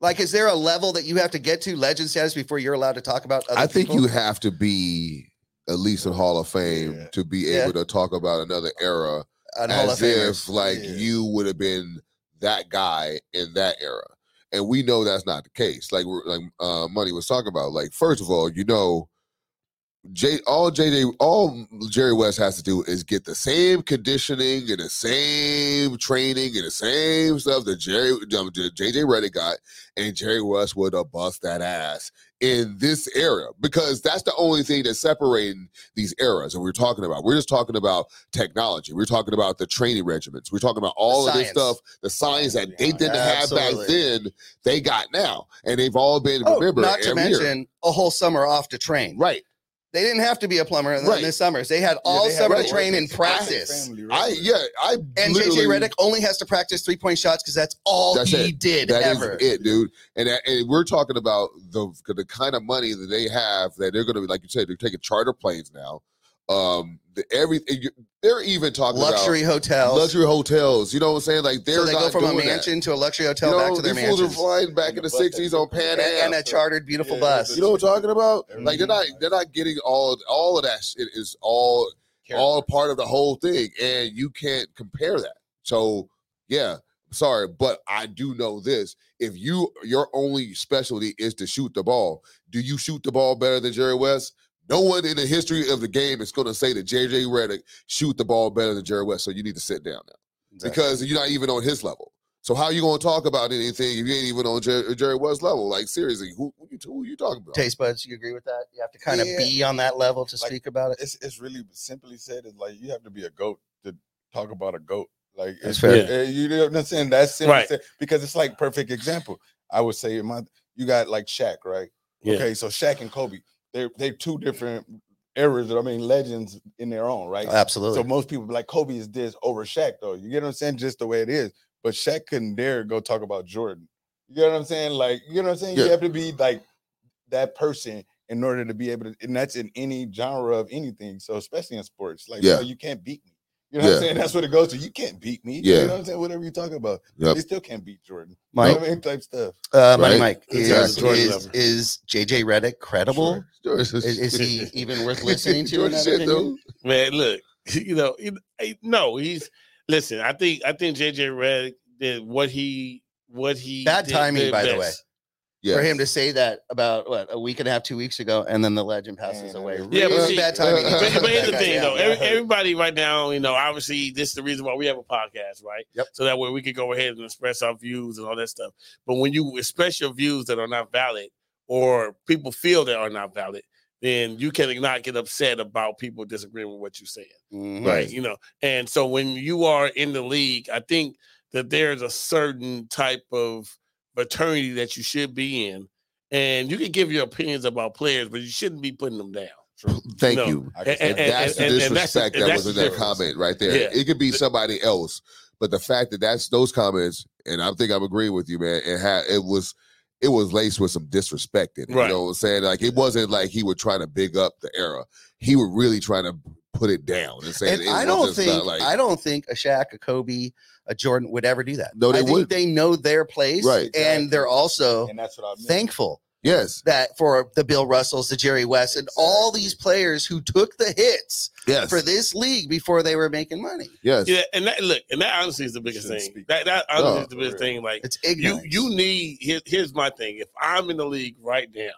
Like, is there a level that you have to get to legend status before you're allowed to talk about other I think people? you have to be at least in Hall of Fame Yeah. to be Yeah. able to talk about another era An Hall of as Famers. if like Yeah. you would have been that guy in that era. And we know that's not the case. Like we're like uh Money was talking about. Like, first of all, you know, J all JJ all Jerry West has to do is get the same conditioning and the same training and the same stuff that Jerry um, JJ Redick got, and Jerry West would have bust that ass in this era because that's the only thing that's separating these eras that we're talking about. We're just talking about technology. We're talking about the training regiments. We're talking about all of this stuff, the science that they didn't have back then, they got now, and they've all been Oh, remember not to every year. mention a whole summer off to train. right. They didn't have to be a plumber in Right. the summers. They had all they had summer to right. train and practice. family, I yeah, I And JJ literally- Redick only has to practice three point shots because that's all That's he it. did That is ever. it, dude. And, and we're talking about the the kind of money that they have that they're going to be, like you said, they're taking charter planes now. Um, the everything they're even talking Luxury about hotels. luxury hotels. You know what I'm saying? Like they're so they go not from a doing that. mansion to a luxury hotel you know, back to their these fools are flying back And in the the '60s on Pan And, Am. and a chartered, beautiful Yeah, bus. you know what I'm talking about? Mhm. Like they're not they're not getting all all of that shit is all all part of the whole thing, and you can't compare that. So yeah, sorry, but I do know this: if you your only specialty is to shoot the ball, do you shoot the ball better than Jerry West? No one in the history of the game is going to say that JJ Redick shoot the ball better than Jerry West. So you need to sit down now because you're not even on his level. So how are you going to talk about anything if you ain't even on Jerry, Jerry West's level? Like seriously, who who you, who you talking about? taste buds, you agree with that? You have to kind of be on that level to Like, speak about it. it's it's really simply said it's like you have to be a goat to talk about a goat. Like That's it's fair. uh, You know what I'm saying? That's simply Right. said because it's like perfect example. I would say my you got like Shaq, right? Yeah. Okay, so Shaq and Kobe, they're they're two different eras. I mean, legends in their own right. Absolutely. So most people like Kobe is this over Shaq, though. You get what I'm saying? Just the way it is. But Shaq couldn't dare go talk about Jordan. You get what I'm saying? Like, you know what I'm saying? Yeah. You have to be like that person in order to be able to, and that's in any genre of anything. So especially in sports, like, Yeah. bro, you can't beat me. You know what Yeah. I'm saying? That's what it goes to. You can't beat me. Yeah. You know what I'm saying? Whatever you're talking about. Yep. They still can't beat Jordan. Mike, You know what I mean? Type stuff. uh, Money Right. Mike, is, Exactly. Jordan is, is JJ Redick credible? Sure. Is, is he even worth listening to? in shit, though. Man, look, you know, you- no, he's listen. I think I think JJ Redick did what he what he Bad did- timing, did by the way. Best. Yes. For him to say that about what a week and a half, two weeks ago, and then the legend passes Man, away. that- Yeah, but Really see- bad timing. But, but here's the thing, yeah, though. yeah. Every, everybody right now, you know, obviously, this is the reason why we have a podcast, right? Yep. So that way we can go ahead and express our views and all that stuff. But when you express your views that are not valid, or people feel that are not valid, then you cannot get upset about people disagreeing with what you're saying. Mhm. right you know and so when you are in the league i think that there's a certain type of fraternity that you should be in and you can give your opinions about players but you shouldn't be putting them down Thank No. you. And- And, that. that's the and- and that's the- disrespect that that's was in that comment right there. Yeah. It could be somebody else, but the fact that that's those comments, and I think I'm agreeing with you, man. It had it was it was laced with some disrespect in it. Right. You know what I'm saying? Like it wasn't like he was trying to big up the era. He was really trying to put it down and say And it I don't think like I don't think a Shaq, a Kobe, a Jordan would ever do that. No, they I wouldn't. they know their place, Right. and they're also And that's what I mean. thankful yes, that for the Bill Russells, the Jerry West, and all these players who took the hits yes, for this league before they were making money. yes. yeah and that look and that honestly is the biggest thing speak. that that honestly No, is the biggest thing like It's you ignorant. you need here, here's my thing if i'm in the league right now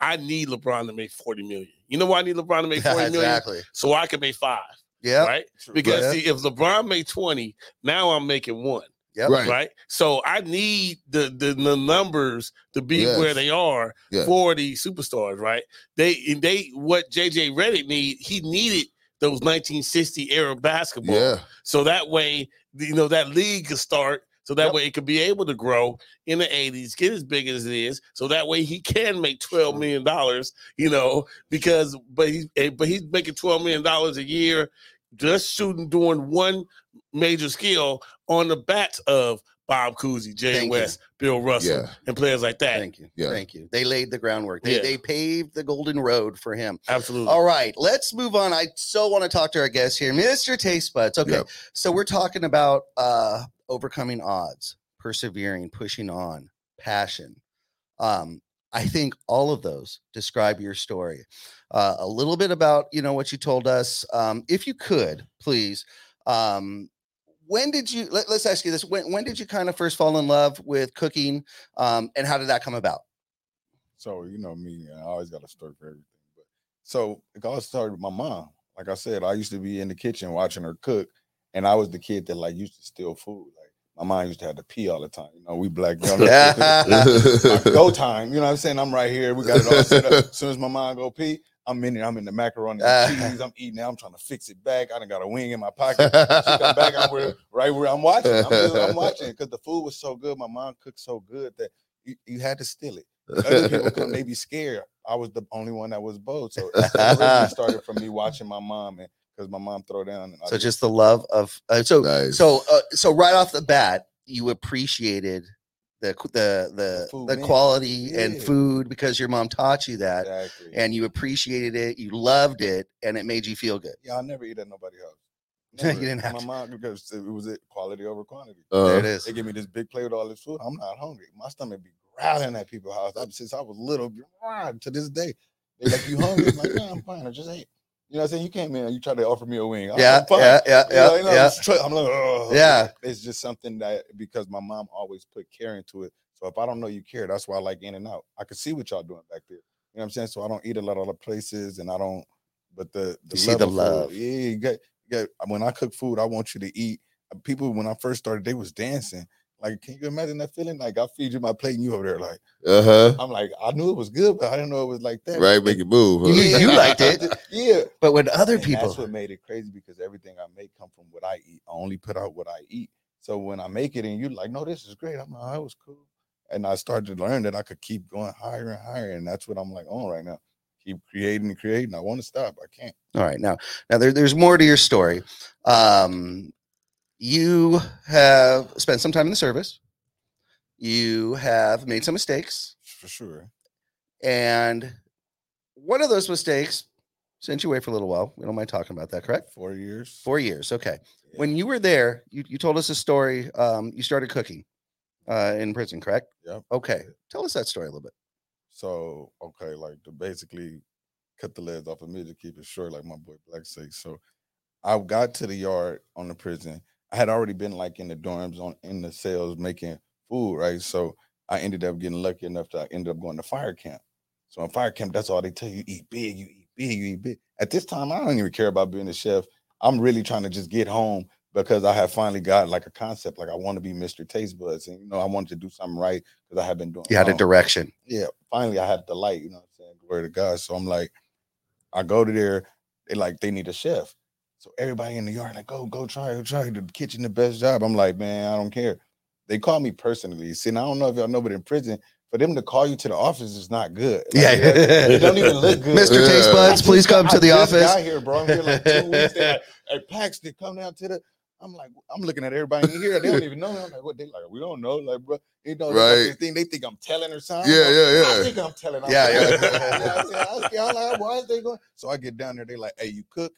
i need lebron to make 40 million you know why i need lebron to make 40 million exactly. so i can make five Yeah. right because Yeah. see if lebron made 20 now i'm making one Yep. Right. right? So I need the, the the numbers to be Yes. where they are Yeah. for the superstars, right? They and they what JJ Redick need he needed those 1960 era basketball, Yeah, so that way you know that league could start. So that Yep. way it could be able to grow in the 80s, get as big as it is. So that way he can make 12 million dollars, you know, because but he's eh, but he's making 12 million dollars a year just shooting doing one major skill on the backs of Bob Cousy, Jay Thank you. West, Bill Russell, yeah, and players like that. Thank you. Yeah. Thank you. They laid the groundwork. They, Yeah. they paved the golden road for him. Absolutely. All right, let's move on. I so want to talk to our guest here, Mr. Taste Buds. Okay, Yep. so we're talking about uh overcoming odds, persevering, pushing on, passion. Um, I think all of those describe your story. Uh, a little bit about you know what you told us. Um, if you could, please. Um, when did you? Let, us ask you this: when when did you kind of first fall in love with cooking, um, and how did that come about? So you know me, I always got a story for everything. But So it all started with my mom. Like I said, I used to be in the kitchen watching her cook, and I was the kid that like used to steal food. My mom used to have to pee all the time. You know, we black like, go time. You know what I'm saying? I'm right here. We got it all set up. As soon as my mom go pee, I'm in there. I'm in the macaroni and cheese. I'm eating. it. I'm trying to fix it back. I done got a wing in my pocket. She come back. I'm where, right where I'm watching. I'm, I'm watching because the food was so good. My mom cooked so good that you, you had to steal it. Other people they be scared. I was the only one that was bold. So it started from me watching my mom and because my mom throw down. And I So just the love of uh, so Nice. so uh, so right off the bat, you appreciated the qu- the the the meant. quality and food because your mom taught you that, exactly. and you appreciated it, you loved it, and it made you feel good. yeah, I never eat at nobody's house. You didn't have my to. mom because it was it quality over quantity. there Uh, it is. They give me this big plate with all this food. I'm not hungry. My stomach be growling at people's house. I, since I was little, to this day. They like, you hungry? I'm like, no, I'm fine. I just ate. You know what I'm saying? You came in and you tried to offer me a wing. I'm, Yeah, fine. yeah, yeah, You know, yeah, you know, yeah. I'm, I'm like, oh, Yeah. It's just something that because my mom always put care into it. So if I don't know you care, that's why I like in and out. I can see what y'all doing back there. You know what I'm saying? So I don't eat a lot of other places and I don't, but the, the You see the of food, love. Yeah, you got, you got, when I cook food, I want you to eat. People, when I first started, they was dancing. Like, can you imagine that feeling? Like, I feed you my plate and you over there, like, uh huh. I'm like, I knew it was good, but I didn't know it was like that. Right, make it move. huh? You- you liked it. Yeah. But when other And people, That's what made it crazy because everything I make come from what I eat. I only put out what I eat. So when I make it and you're like, no, this is great. I'm like, oh, that was cool. And I started to learn that I could keep going higher and higher. And that's what I'm like on right now. Keep creating and creating. I want to stop. I can't. all right, now now there, there's more to your story. Um, you have spent some time in the service. You have made some mistakes. For sure. And one of those mistakes sent you away for a little while. We don't mind talking about that, correct? Four years. Four years. Okay. Yeah. When you were there, you, you told us a story. Um, you started cooking uh, in prison, correct? Yep. Okay. Tell us that story a little bit. So okay, like to basically cut the legs off of me to keep it short, like my boy Black say. So I got to the yard on the prison. I had already been like in the dorms on in the cells making food, right? So I ended up getting lucky enough to I ended up going to fire camp. So in fire camp, that's all they tell you: eat big, you eat big, you eat big. At this time, I don't even care about being a chef. I'm really trying to just get home because I have finally got like a concept. Like I want to be Mr. Taste Buds, and you know, I wanted to do something right because I have been doing. You had a um, direction. yeah, finally I had the light, you know what I'm saying? Glory to God. So I'm like, I go to there, they like they need a chef. So everybody in the yard, like, go, go try, go try the kitchen, the best job. I'm like, man, I don't care. They call me personally. See, and I don't know if y'all know, but in prison, for them to call you to the office is not good. Like, Yeah. it don't even look good. Mr. Taste Yeah. Buds, please come to the office. Got here, bro. I'm here like two weeks. Like, hey, Paxton, come down to the. I'm like, I'm looking at everybody in here. They don't even know me. I'm like, what? They like, we don't know. Like, bro, you know, Right. thing. They think I'm telling or something. Yeah, yeah, yeah. I think I'm telling. I'm Yeah, telling. yeah. You know what I'm? I like, why is they going? So I get down there. They like, hey, you cook?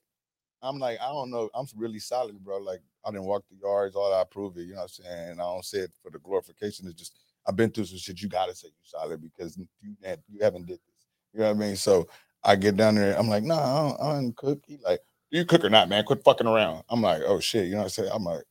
I'm like, I don't know. I'm really solid, bro. Like, I didn't walk the yards. All I prove it. You know what I'm saying? I don't say it for the glorification. It's just I've been through some shit. You gotta say you solid because you you haven't did this. You know what I mean? So I get down there. I'm like, nah, I don't, I don't cook. He like, you cook or not, man? Quit fucking around. I'm like, oh shit. You know what I'm saying? I'm like,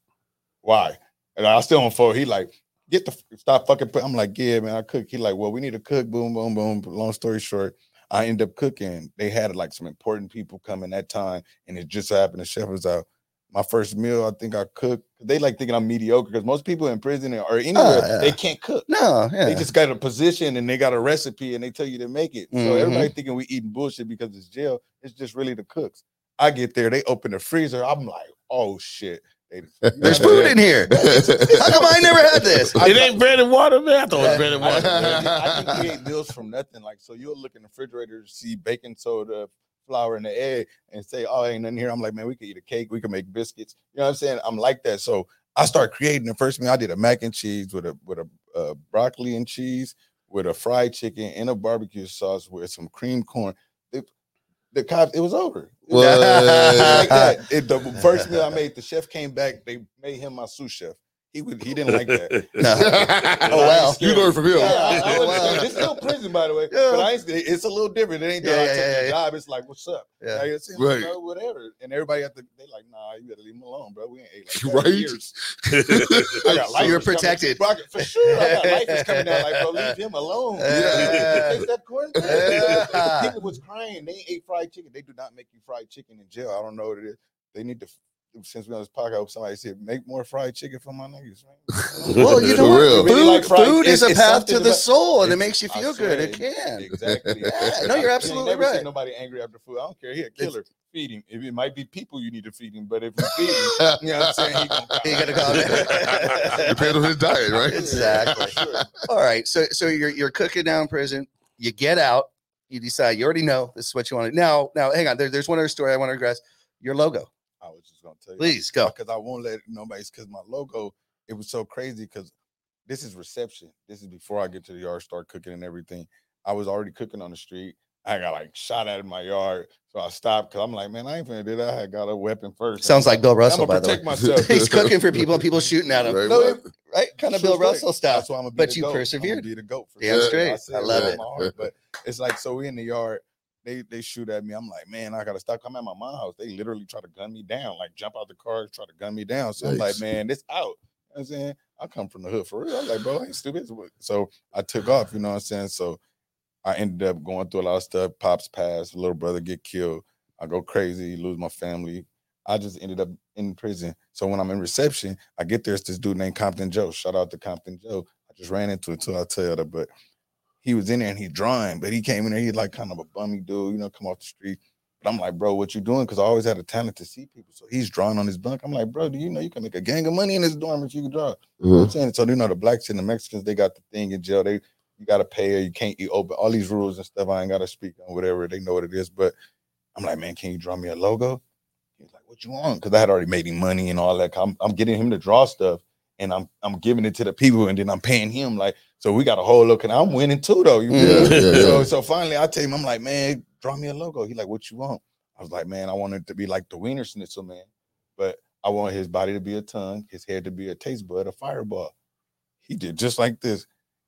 why? And I still on for. He like, get the stop fucking. Put, I'm like, yeah, man, I cook. He like, well, we need to cook. Boom, boom, boom. Long story short, I end up cooking. They had like some important people coming that time, and it just so happened the chef was out. My first meal, I think I cooked. They like thinking I'm mediocre because most people in prison or anywhere yeah. they can't cook. No, yeah. They just got a position and they got a recipe and they tell you to make it. So Mhm. everybody thinking we eating bullshit because it's jail. It's just really the cooks. I get there, they open the freezer. I'm like, oh shit. They- There's food in here. How come I never had this? It ain't bread and water, man. I thought it was bread and water. can, man. I can create meals from nothing. Like, so you'll look in the refrigerator, see baking soda, flour, and the egg, and say, "Oh, ain't nothing here." I'm like, man, we could eat a cake, we could make biscuits. You know what I'm saying? I'm like that. So I start creating. The first meal I did a mac and cheese with a with a uh, broccoli and cheese, with a fried chicken and a barbecue sauce with some cream corn. The, cops, it was over. Like that. It- the first meal I made, the chef came back. They made him my sous chef. He would he didn't like that. Oh, I ain't well. scared. You learned from him. Yeah, I, I was- well. It's still prison, by the way. Yeah. But I ain't, it's a little different. It ain't Yeah, that I yeah, took yeah, the yeah. job. It's like, what's up? Yeah. Like, it's, Right. bro, whatever. And everybody at the they like, nah, you gotta leave him alone, bro. We ain't ate like that in Right? years. I got So you're lifers coming- protected. Bro, I got- for sure. I got lifers coming down like, bro, leave him alone. Yeah. Taste that corn. Yeah. People was crying. They ate fried chicken. They do not make you fried chicken in jail. I don't know what it is. They need to. Since we on this podcast, I hope somebody said make more fried chicken for my niggas. Man. Well, you know what? real. Food, like fried- food is a path to the about- soul, and it It's- makes you feel swear, good. It can. Exactly. Yeah, no, you're You ain't absolutely never seen right. nobody angry after food. I don't care. He a killer. Feed him. If it might be people you need to feed him, but if you feed him, you know what I'm saying? He gonna, He gonna come. Depends on his diet, right? Exactly. Sure. All right. So so you're you're cooking down in prison. You get out. You decide. You already know this is what you want to. Now now hang on. There, there's one other story I want to address. Your logo. I gonna tell you. Please go. because I won't let nobody. Because my logo, it was so crazy. Because this is reception. This is before I get to the yard, start cooking and everything. I was already cooking on the street. I got like shot at in my yard, so I stopped because I'm like, man, I ain't finna do that. I got a weapon first. Sounds like Bill Russell, I'm by gonna the way. myself. He's cooking for people people shooting at him. Right, No, what? Right? Kind of Bill. Russell style. That's why I'm gonna be But you goat. Persevered. Be the goat. Damn sure. straight. said I love it. heart, But it's like so we in the yard. They they shoot at me. I'm like, man, I gotta stop. I'm at my mom's house. They literally try to gun me down, like jump out the car, try to gun me down. So I'm like, man, this out. You know I'm saying I come from the hood for real. I'm like, bro, I ain't stupid. So I took off. You know what I'm saying? So I ended up going through a lot of stuff. Pops passed, little brother get killed. I go crazy, lose my family. I just ended up in prison. So when I'm in reception, I get there. It's this dude named Compton Joe. Shout out to Compton Joe. I just ran into it too. I'll tell you that. But he was in there and he drawing, but he came in there. He's like kind of a bummy dude, you know, come off the street. But I'm like, bro, what you doing? Because I always had a talent to see people. So he's drawing on his bunk. I'm like, bro, do you know you can make a gang of money in this dorm if you can draw? You know I'm Mhm. saying? So you know the blacks and the Mexicans, they got the thing in jail. They you gotta pay or you can't eat open. All these rules and stuff. I ain't gotta speak on whatever. They know what it is. But I'm like, man, can you draw me a logo? He's like, what you want? Because I had already made him money and all that. I'm, I'm getting him to draw stuff and I'm I'm giving it to the people and then I'm paying him. Like, so we got a whole look and I'm winning too, though. You Yeah, yeah, yeah. So so finally I tell him, I'm like, man, draw me a logo. He like, what you want? I was like, man, I want it to be like the Wiener Schnitzel man, but I want his body to be a tongue, his head to be a taste bud, a fireball. He did just like this.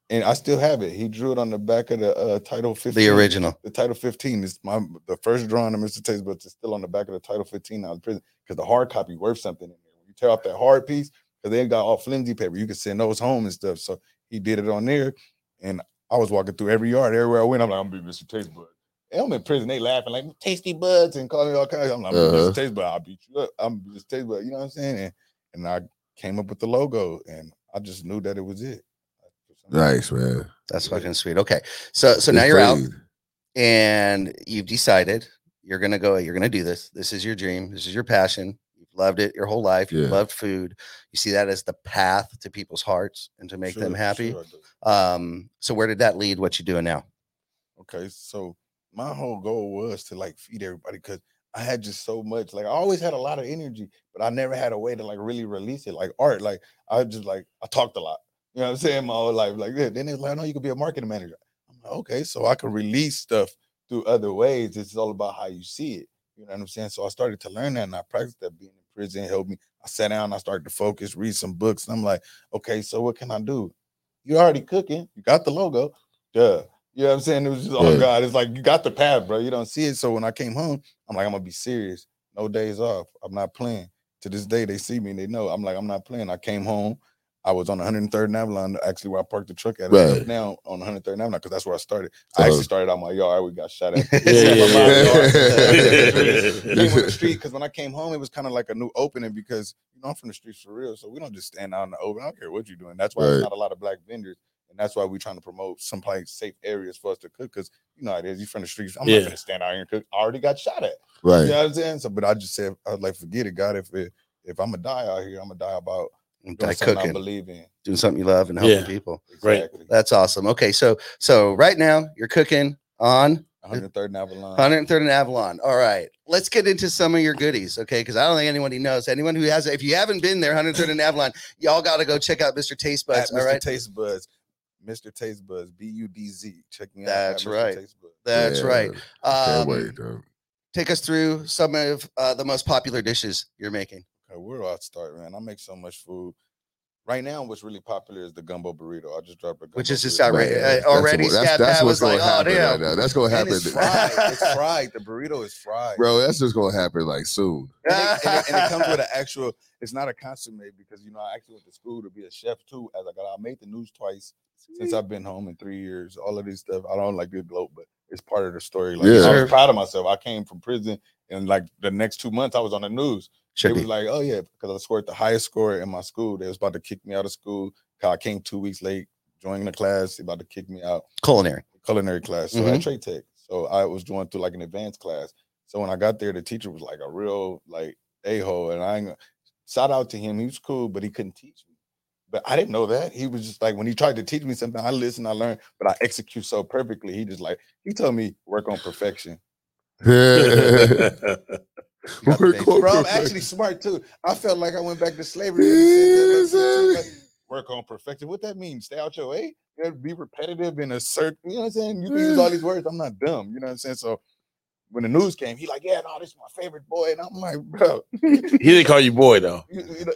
And I still have it. He drew it on the back of the uh, title 15. The original. The title 15 is my the first drawing of Mr. Taste, but it's still on the back of the title 15 out of prison because the hard copy worth something in there. When you tear off that hard piece, because they got all flimsy paper, you can send those home and stuff. So he did it on there. And I was walking through every yard, everywhere I went. I'm like, I'm gonna be Mr. Taste Bud. And I'm in prison, they laughing like tasty buds and calling me all kinds. I'm like, Uh-huh. Mr. Taste Bud, I'll beat you up. I'm Mr. Taste Bud, you know what I'm saying? And, and I came up with the logo and I just knew that it was it. Nice, man. That's Yeah. fucking sweet. Okay. So so now you're out and you've decided you're gonna go, you're gonna do this. This is your dream, this is your passion. You've loved it your whole life, you've Yeah. loved food. You see that as the path to people's hearts and to make them happy. sure Um, so where did that lead what you doing now? Okay, so my whole goal was to like feed everybody because I had just so much. Like I always had a lot of energy, but I never had a way to like really release it. Like art, like I just like I talked a lot. You know what I'm saying? My whole life, like that. Then it's like, no, you could be a marketing manager. I'm like, okay, so I can release stuff through other ways. It's all about how you see it. You know what I'm saying? So I started to learn that and I practiced that being in prison helped me. I sat down, I started to focus, read some books, and I'm like, okay, so what can I do? You're already cooking, you got the logo. Duh. You know what I'm saying? It was just, oh God, it's like you got the path, bro. You don't see it. So when I came home, I'm like, I'm gonna be serious. No days off. I'm not playing. To this day, they see me and they know. I'm like, I'm not playing. I came home. I was on 103rd and Avalon, actually where I parked the truck at Right. now on 103rd and Avalon, because that's where I started. So- I actually started out my yard. We got shot at. Yeah, yeah, yeah. Came with the street because when I came home, it was kind of like a new opening because you know I'm from the streets for real. So we don't just stand out in the open. I don't care what you're doing. That's why there's Right. not a lot of black vendors. And that's why we're trying to promote some like safe areas for us to cook. Cause you know how it is. You from the streets. I'm Yeah. not gonna stand out here and cook. I already got shot at. Right. You know what I'm saying? So, but I just said, I was like, forget it, God. If it, if I'm gonna die out here, I'm gonna die about Die doing something I cooking, believe in. doing something you love and helping Yeah. people. Right. Exactly. That's awesome. Okay, so so right now you're cooking on 103rd and Avalon. 103rd and Avalon. All right, let's get into some of your goodies, okay? Because I don't think anybody knows. Anyone who has, if you haven't been there, 103rd and Avalon, y'all got to go check out Mr. Taste At Buds. All Mr. right, Taste Buds. Mr. Taste Buds. B U D Z. Check me out. That's right. That's Yeah, right. Can't Um, wait, dog. take us through some of uh, the most popular dishes you're making. Okay, where do I start, man? I make so much food. Right now, what's really popular is the gumbo burrito. I just dropped a gumbo Which is just burrito. outrageous. Man, Uh, that's already what- that's, that's what's was like, gonna "Oh, happen damn." right now. That's gonna And happen, it's fried. it's fried. The burrito is fried. bro. That's just gonna happen like soon. And it, and it- and it comes with an actual. It's not a consomme because you know I actually went to school to be a chef too. As I got, I made the news twice since I've been home in three years. All of this stuff. I don't like to gloat, but it's part of the story. Like Yeah. I was proud of myself. I came from prison, and like the next two months, I was on the news. Should it was like, oh yeah, because I scored the highest score in my school. They was about to kick me out of school. I came two weeks late, joining the class. They about to kick me out Culinary. culinary class. So Mhm. at Trade Tech. So I was going through like an advanced class. So when I got there, the teacher was like a real like a hole, and I ain't shout out to him. He was cool, but he couldn't teach me. But I didn't know that. He was just like when he tried to teach me something, I listened, I learned, but I execute so perfectly. He just like he told me work on perfection. Work on Bro, I'm actually smart too. I felt like I went back to slavery. when he said that, like, Yes, Work on perfection. What that means? Stay out your way. Be repetitive and assert. You know what I'm saying? You can use all these words. I'm not dumb. You know what I'm saying? So when the news came, he like, yeah, no, this is my favorite boy, and I'm like, bro, He didn't call you boy though. you, you know,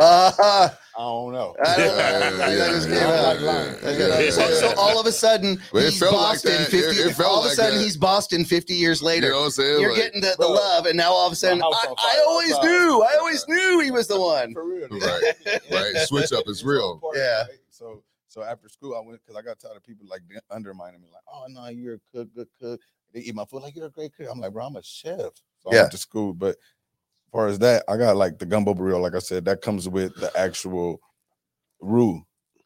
Uh, I don't know. I don't- Yeah, yeah, just yeah, gave yeah, up. yeah, yeah, so, so all of a sudden, But he's felt like Boston that. It- 50. it felt all of a like sudden, that. he's Boston 50 years You later. know what I'm saying? You're Like, getting the, the Bro, love, and now all of a sudden, I, I always outside. knew, I always knew he was the one. For real. Right, right. Switch up is It's real. Yeah. So so after school, I went because I got tired of people like undermining me, like, oh no, you're a cook, good cook. They eat my food like you're a great cook. I'm like, bro, I'm a chef. So I Yeah. went to school, but as far as that, I got like the gumbo burrito. Like I said, that comes with the actual roux.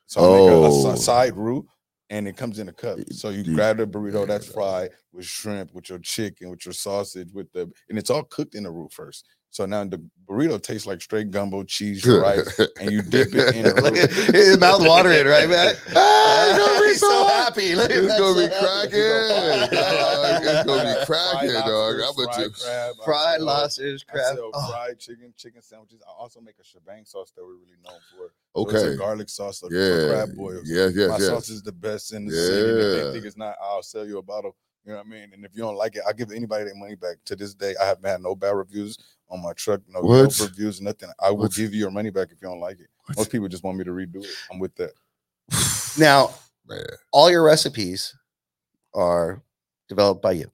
So I make a- a, Oh. side roux, and it comes in a cup. So you You- grab the burrito that's fried with shrimp, with your chicken, with your sausage, with the, and it's all cooked in the roux first. So now the burrito tastes like straight gumbo, cheese, rice, and you dip it in Look at his mouth watering, right, man? Ah, it's gonna be so so happy. Look It's gonna be so cracking, dog. It's gonna be cracking, dog. I'm gonna fried just crab, Fried lobsters, crab. Oh, fried chicken, chicken sandwiches. I also make a shebang sauce that we're really known for. So it's a okay. garlic sauce for Yeah, crab boils. yes, My yes, sauce is the best in the city. If they think it's not, I'll sell you a bottle. You know what I mean? And if you don't like it, I'll give anybody their money back. To this day, I haven't had no bad reviews on my truck, no What? Yelp reviews, nothing. I will What? give you your money back if you don't like it. What? Most people just want me to redo it. I'm with that. Now, Man, all your recipes are developed by you,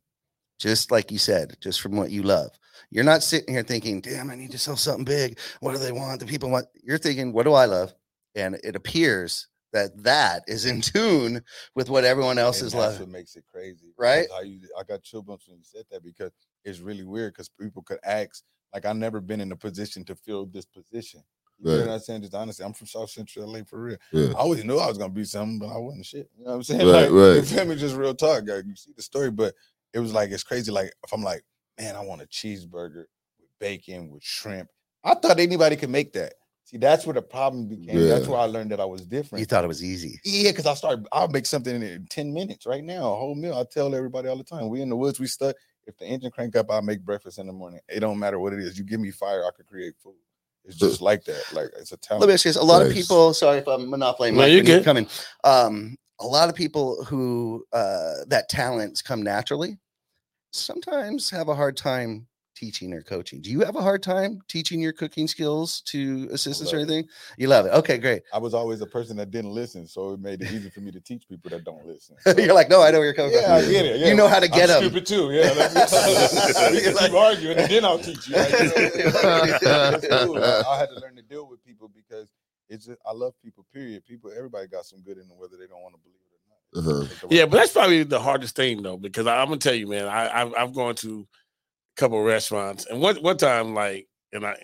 just like you said, just from what you love. You're not sitting here thinking, damn, I need to sell something big. What do they want? The people want. You're thinking, what do I love? And it appears that that is in tune with what everyone else And is that's loving. what makes it crazy, Right? because How you, I got chill bumps when you said that because it's really weird because people could ask, like, I've never been in a position to fill this position. You know what I'm saying? Just honestly, I'm from South Central LA for real. yeah. I always knew I was gonna be something, but I wasn't shit. You know what I'm saying? Right, like, right. You feel me? Just real talk. Like, you see the story, but it was like it's crazy. Like if I'm like, man, I want a cheeseburger with bacon with shrimp. I thought anybody could make that. See, that's where the problem became. That's Yeah. where I learned that I was different. You thought it was easy. Yeah, because I started. I'll make something in, in ten minutes right now, a whole meal. I tell everybody all the time. We in the woods, we stuck. If the engine crank up, I make breakfast in the morning. It don't matter what it is. You give me fire, I could create food. It's just like that. Like it's a talent. Let talent. me ask you this. A lot of people, sorry if I'm monopolizing, No, Mike, you're when good. come in. Um, a lot of people who uh, that talents come naturally sometimes have a hard time teaching or coaching. Do you have a hard time teaching your cooking skills to assistants or love it. anything? You love it. Okay, great. I was always a person that didn't listen, so it made it easy for me to teach people that don't listen. You're like, no, I know where you're coming yeah, I get it. You know how to get I'm 'em. Stupid too. Yeah, like, we can keep arguing, and then I'll teach you. Like, you know, cool. I, I had to learn to deal with people because it's just I love people. Period. People, everybody got some good in them, whether they don't want to believe it or not. Uh-huh. Yeah, but that's probably the hardest thing though, because I, am gonna tell you, man. I, I've I've gone to a couple of restaurants, and one one time, like, and I,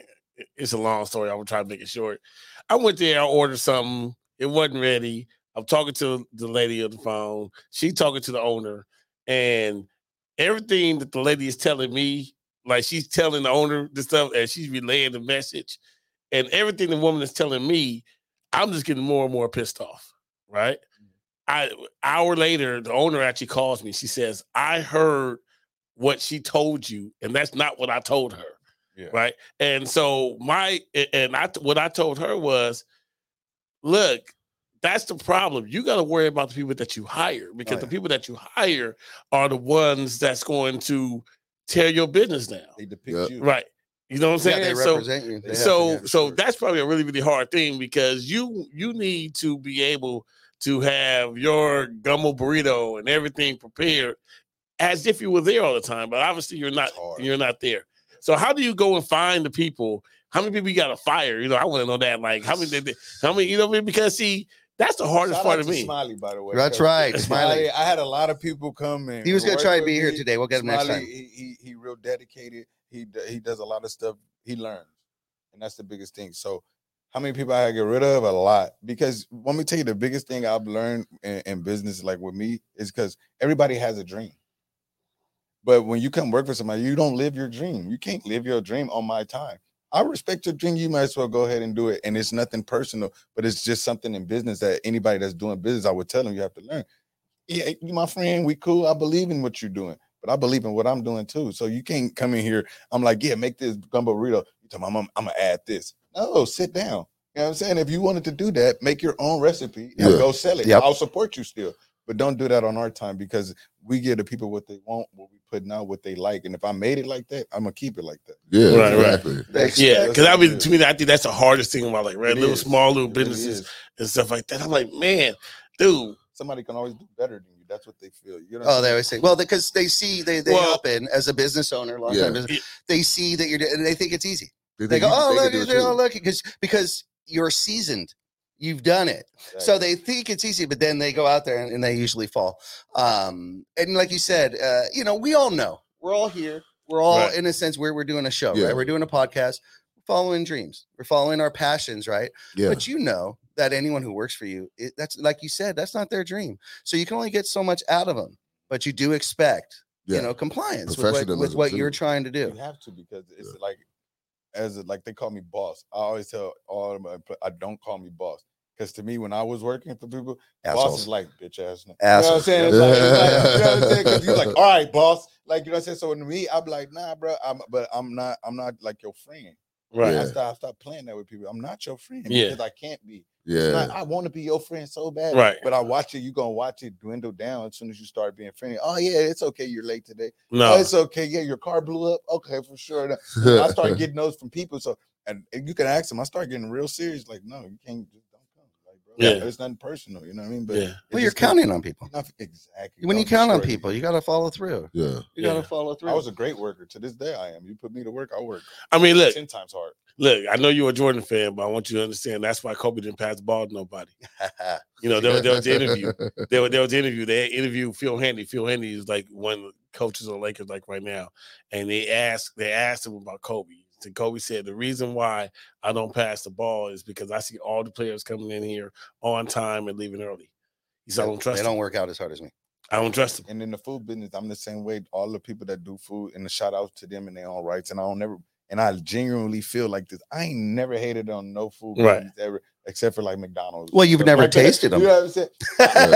it's a long story. I'm gonna try to make it short. I went there, I ordered something, it wasn't ready. I'm talking to the lady on the phone. She talking to the owner, and everything that the lady is telling me, like she's telling the owner the stuff, and she's relaying the message, and everything the woman is telling me, I'm just getting more and more pissed off. Right. Mm. I hour later, the owner actually calls me. She says, "I heard what she told you, and that's not what I told her." Yeah. Right. And so my and I what I told her was, "Look, that's the problem. You got to worry about the people that you hire because the yeah. people that you hire are the ones that's going to tear your business down." They depict Yep. you. Right. You know what I'm Yeah, saying? they so represent you. They so so that's probably a really really hard thing because you you need to be able to have your gumbo burrito and everything prepared as if you were there all the time but obviously you're not you're not there so how do you go and find the people how many people you got to fire you know i want to know that like how many did they- how many you know what because see that's the hardest Shout part out of to me Smiley, by the way. That's 'cause right, Smiley. I had a lot of people come in. He was gonna try to with be here me. today. We'll get him next time. He, he he real dedicated. He he does a lot of stuff. He learns, and that's the biggest thing. So, how many people I had to get rid of? A lot. Because let me tell you, the biggest thing I've learned in, in business, like with me, is because everybody has a dream. But when you come work for somebody, you don't live your dream. You can't live your dream on my time. I respect your dream. You might as well go ahead and do it. And it's nothing personal, but it's just something in business that anybody that's doing business, I would tell them you have to learn. Yeah, you my friend, we cool. I believe in what you're doing, but I believe in what I'm doing too. So you can't come in here. I'm like, yeah, make this gumbo burrito. You tell me I'm, I'm gonna add this. No, sit down. You know what I'm saying? If you wanted to do that, make your own recipe and Yeah. go sell it. Yep. I'll support you still. But don't do that on our time because we give the people what they want, what we put out, what they like. And if I made it like that, I'm gonna keep it like that. Yeah, Right, right. exactly. That's- yeah because i mean to me i think that's the hardest thing about like red It little is. small little It really businesses and stuff like that i'm like man dude Somebody can always do better than you. That's what they feel. You know. Oh, they always say, well, because they see they they Well- happen as a business owner, long Yeah. time business, they see that you're doing, and they think it's easy. They, They go, oh they look, can do you it look, because because you're seasoned, you've done it, so they think it's easy, but then they go out there and, and they usually fall. Um, and like you said, uh, you know, we all know we're all here. We're all Right. in a sense where we're doing a show, Yeah. right? We're doing a podcast, we're following dreams, we're following our passions, right? Yeah, But you know that anyone who works for you, it, that's like you said, that's not their dream. So you can only get so much out of them, but you do expect, yeah. you know, compliance with what, with what you're trying to do. You have to because it's like as a, like they call me boss. I always tell all of my I don't call me boss because to me when I was working for people, boss is like bitch ass. nigga." You know what I'm saying? It's like, it's like, you know what I'm saying? Because you're like, all right, boss. Like you know what I'm saying. So to me, I'm like, nah, bro. I'm but I'm not. I'm not like your friend. right I Yeah. stop. I stop playing that with people. I'm not your friend Yeah. because I can't be. yeah. Not- I want to be your friend so bad. Right. But I watch it. You're gonna watch it dwindle down as soon as you start being friendly. Oh yeah, it's okay. You're late today. Oh, no Oh, it's okay. Yeah, your car blew up. Okay, for sure. I start getting those from people. So, and, and you can ask them. I start getting real serious. Like, no, you can't just don't come. Like, bro, Yeah. it's nothing personal. You know what I mean? But yeah Well, you're counting on people. Not exactly. When you count on people, you got to follow through. yeah. You Yeah. got to follow through. I was a great worker. To this day, I am. You put me to work, I work i mean look ten times hard. Look, I know you're a Jordan fan, but I want you to understand that's why Kobe didn't pass the ball to nobody. You know, there, was- there was the interview. There, was- there was the interview. They interviewed Phil Handy. Phil Handy is like one of the coaches of the Lakers, like right now. And they asked, they asked him about Kobe. And Kobe said, the reason why I don't pass the ball is because I see all the players coming in here on time and leaving early. He said, I don't trust They them. don't work out as hard as me. I don't trust them. And in the food business, I'm the same way. All the people that do food and the shout outs to them and their own rights. And I don't never and I genuinely feel like this. I ain't never hated on no food Right. business ever, except for like McDonald's. Well, you've Stuff never like that. tasted You them know what I'm saying?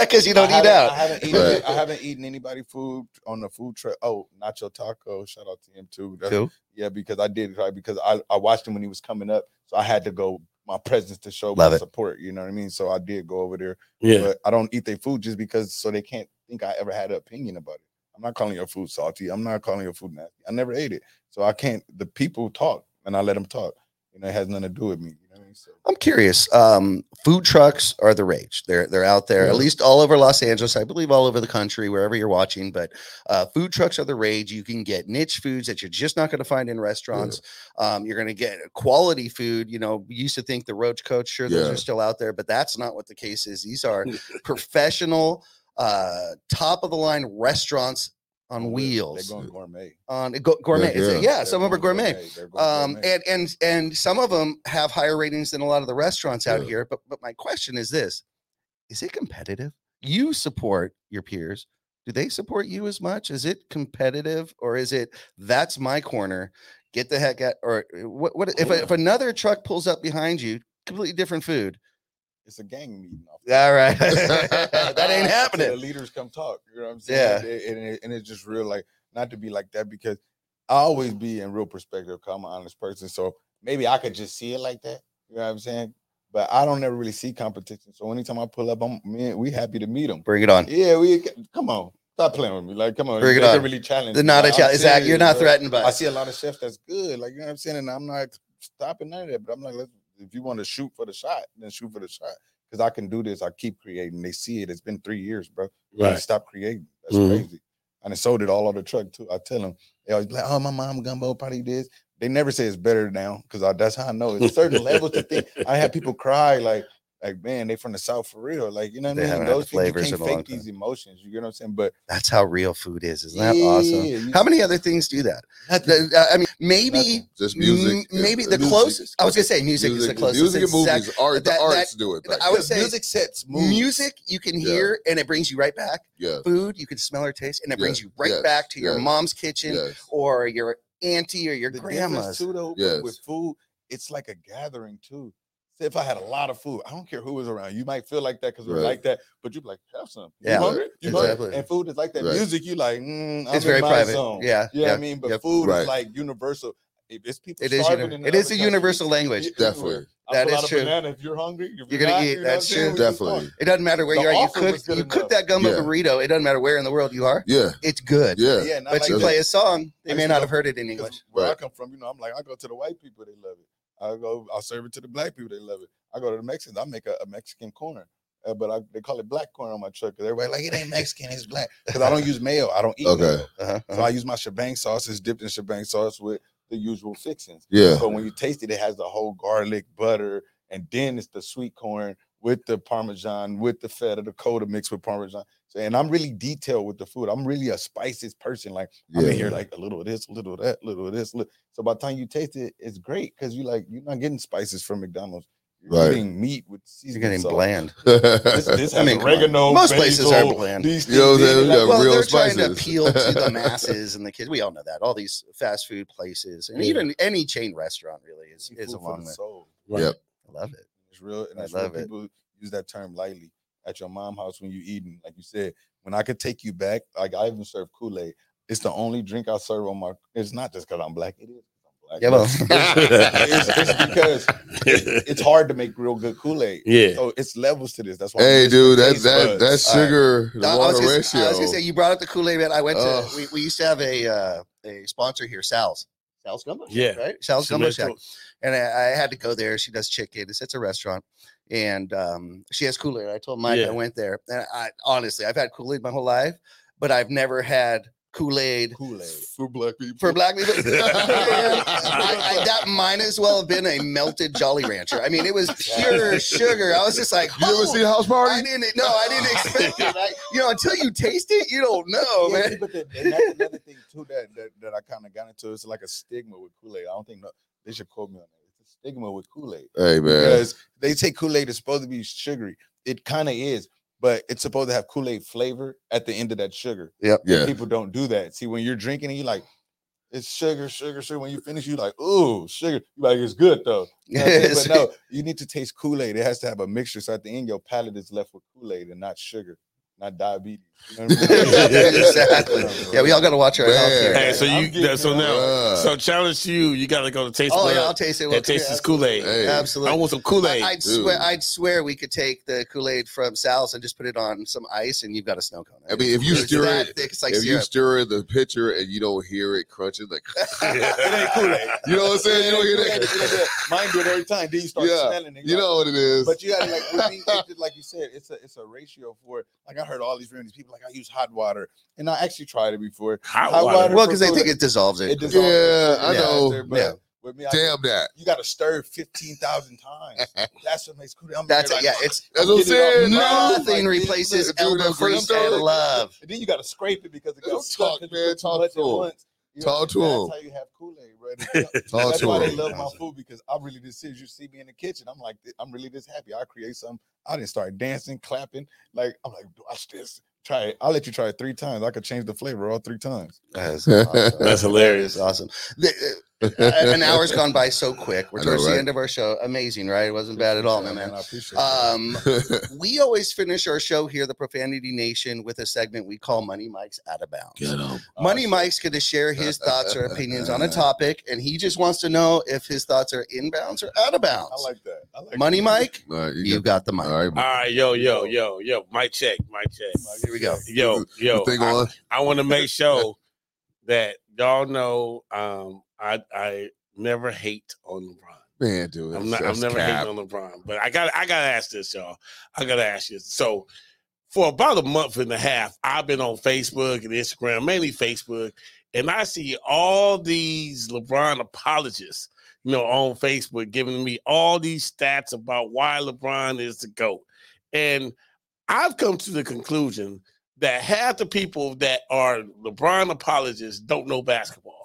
because you don't I eat out. I haven't eaten. Right. I haven't eaten anybody food on the food truck. Oh, Nacho Taco. Shout out to him too. That's- Cool. Yeah, because I did try because I, I watched him when he was coming up, so I had to go my presence to show Love my it. support. You know what I mean? So I did go over there, Yeah. but I don't eat their food just because so they can't think I ever had an opinion about it. I'm not calling your food salty. I'm not calling your food nasty. I never ate it, so I can't. The people talk, and I let them talk. You know, it has nothing to do with me. You know what I mean? So I'm curious. Um, food trucks are the rage. They're they're out there, Yeah. at least all over Los Angeles. I believe all over the country, wherever you're watching. But uh, food trucks are the rage. You can get niche foods that you're just not going to find in restaurants. Um, you're going to get quality food. You know, we used to think the Roach Coach, sure, those are still out there, but that's not what the case is. These are professional, uh, top of the line restaurants on they're- wheels. They're going gourmet. on go- gourmet. It's a- yeah. yeah, some of them are going gourmet. Um gourmet. and and and some of them have higher ratings than a lot of the restaurants out Yeah. here but but my question is this is it competitive you support your peers do they support you as much is it competitive or is it that's my corner get the heck out or uh, what what if, if another truck pulls up behind you completely different food it's a gang meeting. Yeah, right. that ain't So happening The leaders come talk. You know what I'm saying? Yeah. And, it- and it's just real, like not to be like that because I always be in real perspective. I'm an honest person, so maybe I could just see it like that. You know what I'm saying? But I don't ever really see competition. So anytime I pull up, I'm man, we happy to meet them. bring it on Yeah, we come on. Stop playing with me. Like, come on, Bring it on. really challenging. The me. not a I'm challenge. Zach, you're not bro. threatened by I see a lot of chefs that's good. Like, you know what I'm saying? And I'm not stopping none of that. But I'm like, let's, if you want to shoot for the shot, then shoot for the shot. Because I can do this. I keep creating. They see it. It's been three years, bro. Right. stop creating. That's Mhm. crazy. And it sold it all on the truck too. I tell them, they always be like, oh, my mom gumbo probably this. They never say it's better now because that's how I know. It's certain levels to think. I had people cry like, like man, they from the south for real. Like you know what They I mean? haven't had the Those people you can't in a long fake these emotions. You get what I'm saying? But That's how real food is. Isn't that awesome? Yeah, you- How many other things do that? nothing, The- I mean, maybe, nothing. Just music. m- maybe uh, the music. closest. I was gonna say music, is the closest. Music and Exact- movies. Art. that- the arts do it. back I would say music sets moves. music you can Yeah. hear and it brings you right back. Yes. Food you can smell or taste and it brings Yes, you right yes, back to your yes, mom's kitchen Yes. or your auntie or your the grandma's. too, though, Yes. with food, it's like a gathering too. Say if I had a lot of food, I don't care who was around. You might feel like that because we're Right. like that, but you be like, have some. You Yeah, hungry? You hungry? exactly. And food is like that. Right. Music, you like, mm, I'm It's very private. Zone. Yeah, You know yeah, I mean? But yep. food Right. is like universal. If it's people It is uni- it is a universal language. Definitely. I That is true. banana if you're hungry. If You're you're, gonna eat- you know what that's true. Definitely. It doesn't matter where The you are. You cook you cook that gumbo Yeah. burrito. It doesn't matter where in the world you are. Yeah. It's good. Yeah. Yeah, But like you play a song, they may not have heard it in English. Where I come from, you know, I'm like, I go to the white people, they love it. I go, I'll serve it to the black people, they love it. I go to the Mexicans, I make a, a Mexican corner. Uh, but I, they call it black corn on my truck because everybody like it ain't Mexican, it's black. Because I don't use mayo, I don't eat Okay. mayo. Uh-huh, So uh-huh. I use my shebang sauce. It's dipped in shebang sauce with the usual fixings. Yeah. But when you taste it, it has the whole garlic, butter, and then it's the sweet corn with the parmesan, with the feta, the coda mixed with parmesan. So, and I'm really detailed with the food. I'm really a spices person. Like I'm in here like a little of this, a little of that, a little of this. li- So by the time you taste it, it's great because you like you're not getting spices from McDonald's. You're Right. getting meat with seasoning. You're getting sauce. bland. This, this I mean, come oregano. Most places are bland. these You know what I'm things, saying? and like, got well, real they're trying to appeal to the masses and the kids. We all know that. All these fast food places and Yeah. even any chain restaurant really is, food is for along the that. soul. Right. Yep. I love it. It's real, and I it's real. love it. People use that term lightly at your mom house when you eating. Like you said, when I could take you back, like I even serve Kool Aid. It's the only drink I serve on my. It's not just because I'm black. It is. 'cause I'm black. Yeah, well, it's, it's because it- it's hard to make real good Kool Aid. Yeah. So it's levels to this. That's why. Hey, dude, that taste that that All right. sugar, the I was, water gonna, ratio. I was gonna say you brought up the Kool Aid man. I went to Ugh. we, we used to have a uh, a sponsor here, Sal's. Sal's Gumbo. Shack, Yeah. right. Sal's Gumbo Shack. And I, I had to go there. She does chicken. It's, it's a restaurant, and um, she has Kool Aid. I told Mike Yeah. I went there, and I honestly I've had Kool Aid my whole life, but I've never had Kool Aid Kool Aid. for black people. for black people. I, I, that might as well have been a melted Jolly Rancher. I mean, it was pure sugar. I was just like, You ever "Oh, see House party? I didn't. No, I didn't expect it. I, you know, until you taste it, you don't know, Yeah, man. but the, and that's another thing too that that, that I kind of got into. It's like a stigma with Kool Aid. I don't think no, they should quote me on that. It's a stigma with Kool Aid. Hey man, because they say Kool Aid is supposed to be sugary. It kind of is, but it's supposed to have Kool Aid flavor at the end of that sugar. yeah, People don't do that. See, when you're drinking it, you like it's sugar, sugar, sugar. When you finish, you like, ooh, sugar. You like it's good though. You know what I'm saying? but no, you need to taste Kool Aid. It has to have a mixture. So at the end, your palate is left with Kool Aid and not sugar, not diabetes. You know I mean? exactly. Yeah, we all got to watch our health here. Hey, so you getting so now Uh, so challenge to you, you gotta go to taste Oh yeah, I'll taste it. and taste this Kool-Aid. Hey. Absolutely. I want some Kool-Aid. I, would swear. I'd swear we could take the Kool Aid from Sal's and just put it on some ice, and you've got a snow cone. I mean, if you It's stir it- thick, it's like if you stir in the pitcher and you don't hear it crunching, like it ain't Kool-Aid. you know what I'm saying, you don't hear that. Mine do it every time. Then you start Yeah, smelling it. You know what it is. But you gotta like with me, it's just like you said, it's a it's a ratio for it. Like I heard all these remedies, people like oh, I use hot water, and I actually tried it before. Hot Hot water. water. well, because they think it dissolves it. It dissolves Yeah, it. I know. but Yeah. With me, I, Damn that. you got to stir fifteen thousand times. That's what makes Kool-Aid. I'm That's it. like, Yeah, it's That's what I'm Get it off saying. the No. mouth. nothing like replaces dude, elbow first grease and love. And then you got to scrape it because it Yo, got stuck. talk, 'cause man, talk much to once. You Talk to that's 'em. how you have Kool-Aid, bro. Talk That's to why they 'em. love my food because I'm really this serious. You see me in the kitchen, I'm like, I'm really this happy. I create something. I didn't start dancing, clapping. Like I'm like, watch this. Try it. I'll let you try it three times. I could change the flavor all three times. That's, awesome. That's hilarious. Uh, Is awesome. The- uh, an hour's gone by so quick. We're I know, towards the end of our show. Amazing, right? It wasn't bad at all, my man. I appreciate that. Um, we always finish our show here, the Profanity Nation, with a segment we call Money Mike's Out of Bounds. Get 'em. Money Mike's going to share his thoughts or opinions on a topic, and he just wants to know if his thoughts are inbounds or out of bounds. I like that. I like Money that. Mike, All right, you you got the mic. All right, All right, yo, yo, yo, yo. Mic check, mic check. Here we go. Yo, yo. I- I want to make sure that y'all know um, I I never hate on LeBron. Man, dude, I'm not. I'm never cap. hating on LeBron, but I got. I got to ask this, y'all. I got to ask you. So, for about a month and a half, I've been on Facebook and Instagram, mainly Facebook, and I see all these LeBron apologists, you know, on Facebook giving me all these stats about why LeBron is the goat, and I've come to the conclusion that half the people that are LeBron apologists don't know basketball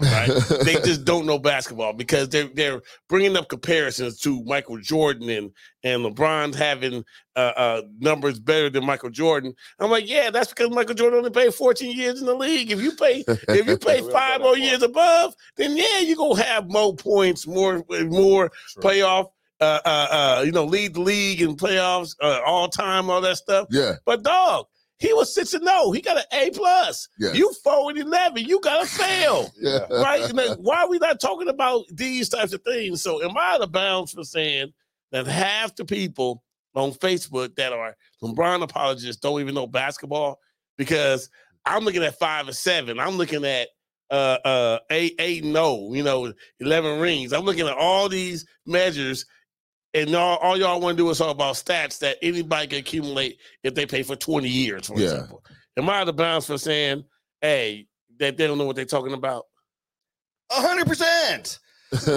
right? they just don't know basketball because they're they're bringing up comparisons to Michael Jordan and and LeBron having uh, uh, numbers better than Michael Jordan. I'm like, yeah, that's because Michael Jordan only played 14 years in the league. If you play if you play five more years above, then yeah, you're gonna have more points, more more True. playoff. Uh, uh, uh, you know, lead the league in playoffs, uh, all time, all that stuff. yeah, But dog, he was six and zero. He got an A plus. Yes. You four and eleven. You got to fail yeah. right? Why are we not talking about these types of things? So, am I out of bounds for saying that half the people on Facebook that are LeBron apologists don't even know basketball? Because I'm looking at five and seven. I'm looking at uh uh eight eight no, you know, eleven rings. I'm looking at all these measures. And all, all y'all want to do is talk about stats that anybody can accumulate if they pay for 20 years, for Yeah. example. Am I out of bounds for saying, hey, that they don't know what they're talking about? A hundred percent.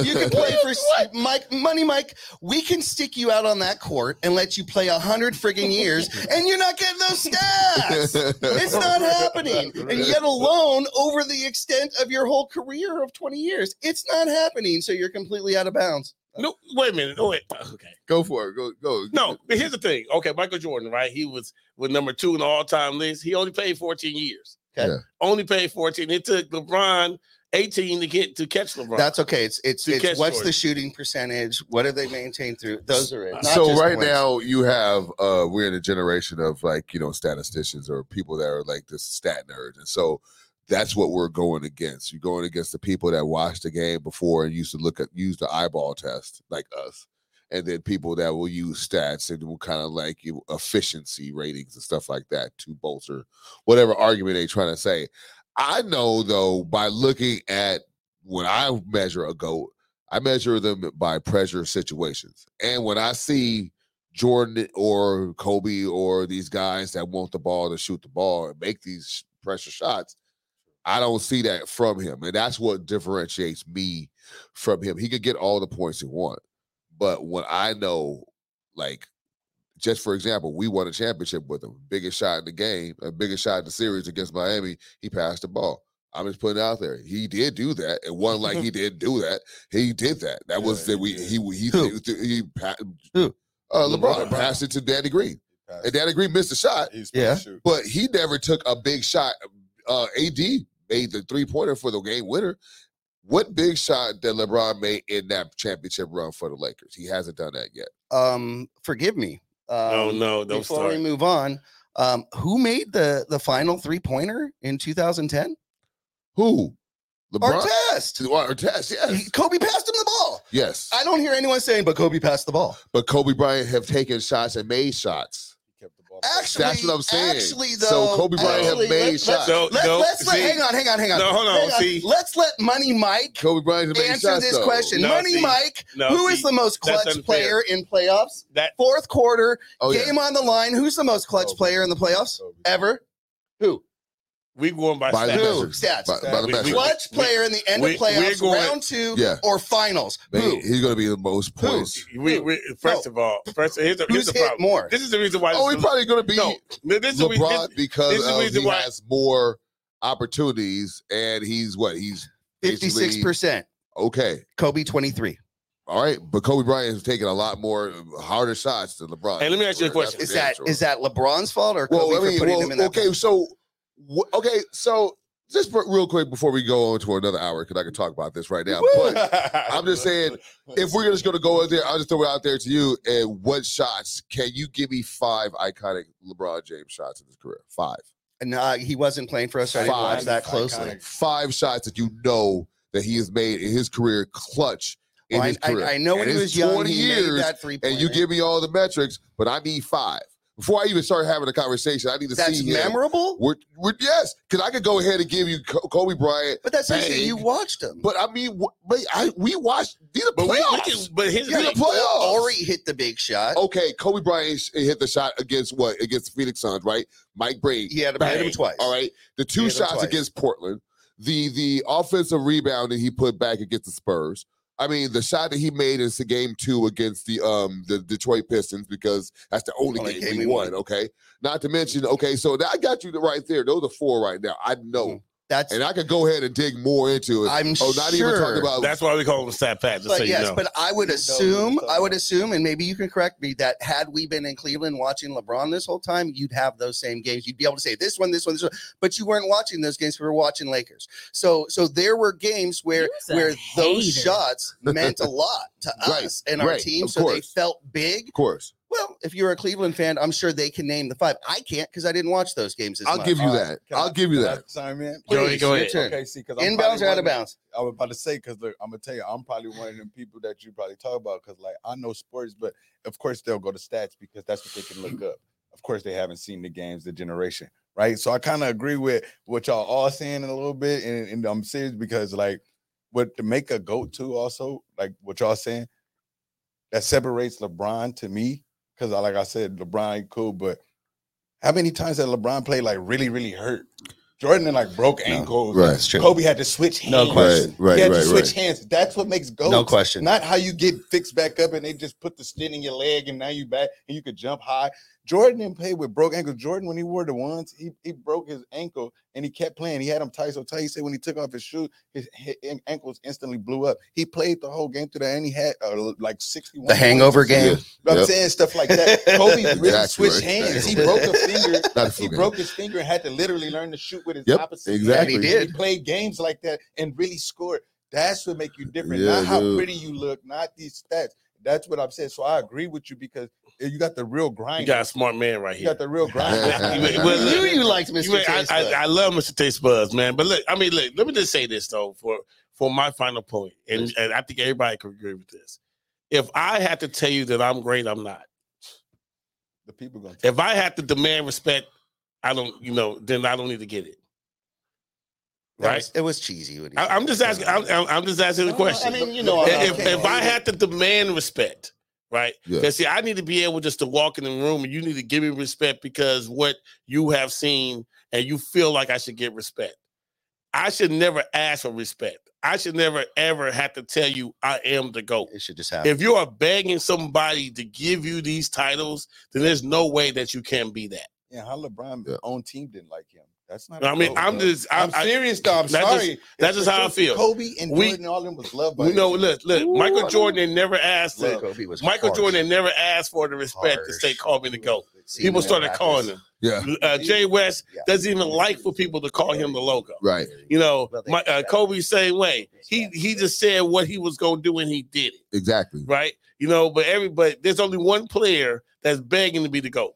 You can play for Mike, money, Mike. We can stick you out on that court and let you play a hundred friggin' years, and you're not getting those stats. It's not happening. And yet alone, over the extent of your whole career of 20 years, it's not happening. So you're completely out of bounds. No, wait a minute. Oh, wait. Okay. Go for it. Go, go. No, but here's the thing. Okay, Michael Jordan, right? He was with number two in the all-time list. He only played 14 years. Okay. Yeah. Only played 14. It took LeBron 18 to get to catch LeBron. That's okay. It's it's, it's what's Jordan. the shooting percentage? What have they maintain through? Those are it. not so right wins. now you have uh we're in a generation of like you know statisticians or people that are like this stat nerds and so that's what we're going against. You're going against the people that watched the game before and used to look at use the eyeball test like us. And then people that will use stats and will kind of like you know, efficiency ratings and stuff like that to bolster whatever argument they're trying to say. I know though by looking at when i measure a goat I measure them by pressure situations. And when I see Jordan or Kobe or these guys that want the ball to shoot the ball and make these pressure shots, I don't see that from him. And that's what differentiates me from him. He could get all the points he want. But when I know, like, just for example, we won a championship with him. Biggest shot in the game, a biggest shot in the series against Miami, he passed the ball. I'm just putting it out there. He did do that. It wasn't like he didn't do that. He did that. That was that we he he he Who? he, he. Uh, LeBron, LeBron. passed it to Danny Green, and Danny Green missed a shot, He's Yeah. supposed to shoot. but he never took a big shot. Uh, AD made the three pointer for the game winner. What big shot that LeBron made in that championship run for the Lakers? He hasn't done that yet. Um, forgive me. Um, no, no, don't before start. we move on, um, who made the the final three pointer in 2010? Who? LeBron. Artest. Artest, He- yes, Kobe passed him the ball. yes. I don't hear anyone saying, but Kobe passed the ball. But Kobe Bryant have taken shots and made shots. He kept the ball. Actually, That's what I'm saying. Actually, though, So Kobe Bryant have actually, made let's- shots. So, Let, no, us let, see- hang on, hang on, hang on. No, hold on, Hang see. Let's let Money Mike Kobe Bryant have made answer shots. this though. question. No, Money see, Mike, No, who is see, the most clutch player in playoffs? That Fourth quarter, Oh yeah. game on the line. Who's the most clutch Kobe. player in the playoffs Kobe. ever? Who? We going by, By the stats. Who? Stats. By, by the We- measure. we- Clutch player in the end we- of we're playoffs, going- round two Yeah. or finals. Man, Who? he's going to be the most points. We, we, first of all, first here's the, here's the hit problem. more? This is the reason why. Oh, he's probably going to be no. This is the reason. LeBron because this is the of reason he why- has more opportunities and he's what he's 56%. okay. Kobe 23. All right, but Kobe Bryant has taken a lot more harder shots than LeBron. Hey, let me ask you a question. Is damn that sure. is that LeBron's fault or Kobe well? I for putting well, him in that okay, so wh- okay, so just real quick before we go on to another hour, because I can talk about this right now. But I'm just saying, if we're just going to go in there, I'll just throw it out there to you. And what shots can you give me five iconic LeBron James shots in his career? Five. And uh, he wasn't playing for us, so I didn't watch Five that closely. iconic. Five shots that you know that he has made in his career clutch in Well, I, his career. I, I know when And he was young, 20 he years, made that three and you give me all the metrics, but I need five. Before I even start having a conversation, I need to that's see him. memorable. We're, we're, yes, because I could go ahead and give you Co- Kobe Bryant, But that's easy. Bang. You watched him. but I mean, but I we watched these are But we, we playoffs. can, but here's the These playoffs. Horry hit the big shot. Okay, Kobe Bryant hit the shot against what? Against Phoenix Suns, right? Mike Brady. he had him, him twice. All right. The two shots against Portland, the the offensive rebound that he put back against the Spurs. I mean, the shot that he made is the game two against the um the Detroit Pistons because that's the only, Only game, game we won. won. Okay, not to mention, okay, so I got you right there. Those are four right now. I know, Mhm. That's and I could go ahead and dig more into it. I'm oh, not even sure. talking about That's why we call him Stat Pat. Just so but you yes, know. but I would assume, I would assume, and maybe you can correct me, that had we been in Cleveland watching LeBron this whole time, you'd have those same games. You'd be able to say this one, this one, this one, but you weren't watching those games. We were watching Lakers. So, so there were games where was a where those shots meant a lot to Right, us and our right, team. of So they felt big. of course. Well, if you're a Cleveland fan, I'm sure they can name the five. I can't because I didn't watch those games. As I'll much. give you All that. Can I'll give you can I that. Sorry, man. Go ahead, Please, go ahead. turn. Okay, see, because Inbounds or out of bounds? I was about to say because look, I'm gonna tell you, I'm probably one of them people that you probably talk about because like I know sports, but of course they'll go to stats because that's what they can look up. Of course, they haven't seen the games, the generation, right? So I kind of agree with what y'all all saying in a little bit, and, and I'm serious because like what to make a goat to also like what y'all saying that separates LeBron to me because like I said LeBron cool, but how many times had LeBron played like really really hurt? Jordan and like broke No, ankles. right. That's true. Kobe had to switch hands. No question. Right, He right, had right, to switch right. hands. That's what makes goals. No question. Not how you get fixed back up and they just put the stent in your leg and now you back and you could jump high. Jordan didn't play with broke ankles. Jordan, when he wore the ones, he, he broke his ankle and he kept playing. He had him tight so tight. He said when he took off his shoe, his, his ankles instantly blew up. He played the whole game through that and he had uh, like 61. The hangover points or something. game. But I'm Yep. saying stuff like that. Kobe really Exactly switched right. hands. He broke a finger. A He game. broke his finger and had to literally learn to shoot with his Yep, opposite. hand. exactly. And he And did. played games like that and really scored. That's what make you different. Yeah, not how dude. pretty you look, not these stats. That's what I'm saying. So I agree with you because you got the real grind. you got a smart man right here. You got the real grind. I well, knew look, you liked Mr. You ain't- I, Taste I, Bud. I love Mr. Taste Buds, man. But look, I mean, look, let me just say this though, for for my final point, and, and I think everybody can agree with this. If I had to tell you that I'm great, I'm not. the people going If I had to demand respect, I don't, you know, then I don't need to get it. That Right? was- it was cheesy. when I, I'm just asking. I'm, I'm- I'm just asking the question. I mean, you know, I'm if, if I had to demand respect, right? Yeah. Because see, I need to be able just to walk in the room and you need to give me respect because what you have seen and you feel like I should get respect. I should never ask for respect. I should never ever have to tell you I am the GOAT. it should just happen. If you are begging somebody to give you these titles, then there's no way that you can be that. yeah, how LeBron Yeah. own team didn't like him. That's not. I a mean, goat, I'm bro. just, I, I'm serious though. I'm that's just- sorry. that's just how I feel. Kobe and We- Jordan, all them was loved by you know, look, look, Ooh, Michael Jordan never asked Look, Kobe was Michael harsh. Jordan never asked for the respect to Harsh. say, call me the GOAT. See, People started rappers. calling him. Yeah. Uh, Jerry West Yeah. doesn't even like for people to call him the logo. Right. You know, my, uh, Kobe same way. He he just said what he was going to do and he did it. Exactly. Right. You know, but everybody there's only one player that's begging to be the goat.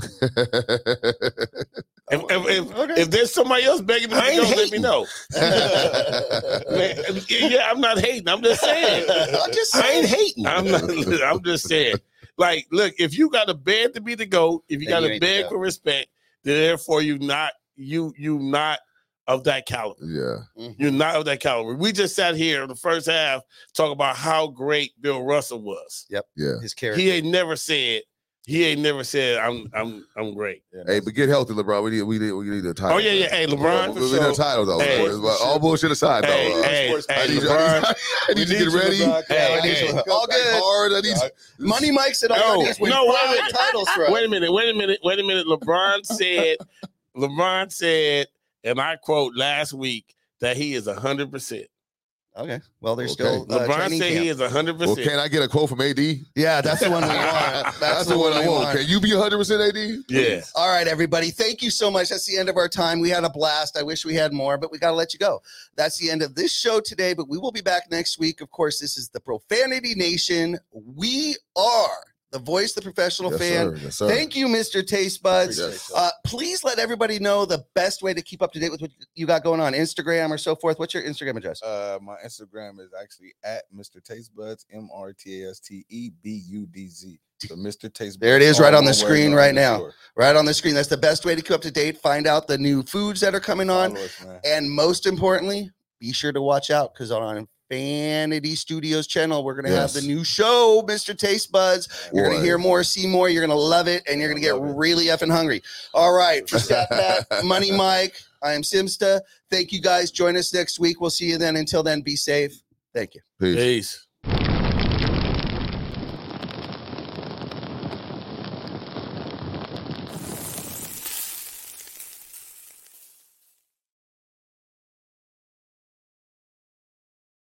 If, if, if, Okay. if there's somebody else begging to be I the ain't goat, let me know. Man, yeah, I'm not hating. I'm just saying. I'm just I ain't hating. I'm not. I'm just saying. Like, look, if you got a bed to be the goat, if you Then got you a ain't the beg goat. for respect, then therefore you not you you not of that caliber. yeah. Mhm. You're not of that caliber. We just sat here in the first half talk about how great Bill Russell was. Yep. Yeah. His character. He ain't never said. He ain't never said I'm I'm I'm great. Yeah, Hey, but get healthy, LeBron. We need we need we need a title. Oh yeah, yeah. Hey, LeBron. We need a title though. Hey. bro. But all bullshit aside, though. Hey, uh, hey, hey, I need, you, LeBron. I need you to get ready. Hey, I need hey. you All good. hard. I need Yeah, Money Mike said all No, I need is win no, wait a five minute. titles for us. Wait a minute, wait a minute, wait a minute. LeBron said, LeBron said, and I quote last week that he is hundred percent. Okay. Well, there's Okay. still uh, LeBron training said camp. he is hundred Well, percent. can I get a quote from AD? Yeah, that's the one we want. That's, the one I we want. Can you be 100 percent AD? Yeah. All right, everybody. Thank you so much. That's the end of our time. We had a blast. I wish we had more, but we got to let you go. That's the end of this show today, but we will be back next week. Of course, this is the Profanity Nation. We are the voice, of the professional Yes, fan. sir. Yes, sir. Thank you, Mr. Taste Buds. Appreciate Uh, please let everybody know the best way to keep up to date with what you got going on Instagram or so forth. What's your Instagram address? Uh, my Instagram is actually at Mr. Taste Buds, M R T A S T E B U D Z. So Mr. Taste There it is, right on the screen right now. underscore. Right on the screen. That's the best way to keep up to date. Find out the new foods that are coming on. Follow us, man. And most importantly, be sure to watch out because on our Vanity Studios channel, we're going to have the new show, Mr. Taste Buds. You're going to hear more, see more. You're going to love it, and you're going to get Love it. really effing hungry. All right. For Stat Pat, Money Mike, I am Simsta. Thank you guys. Join us next week. We'll see you then. Until then, be safe. Thank you. Peace. Peace.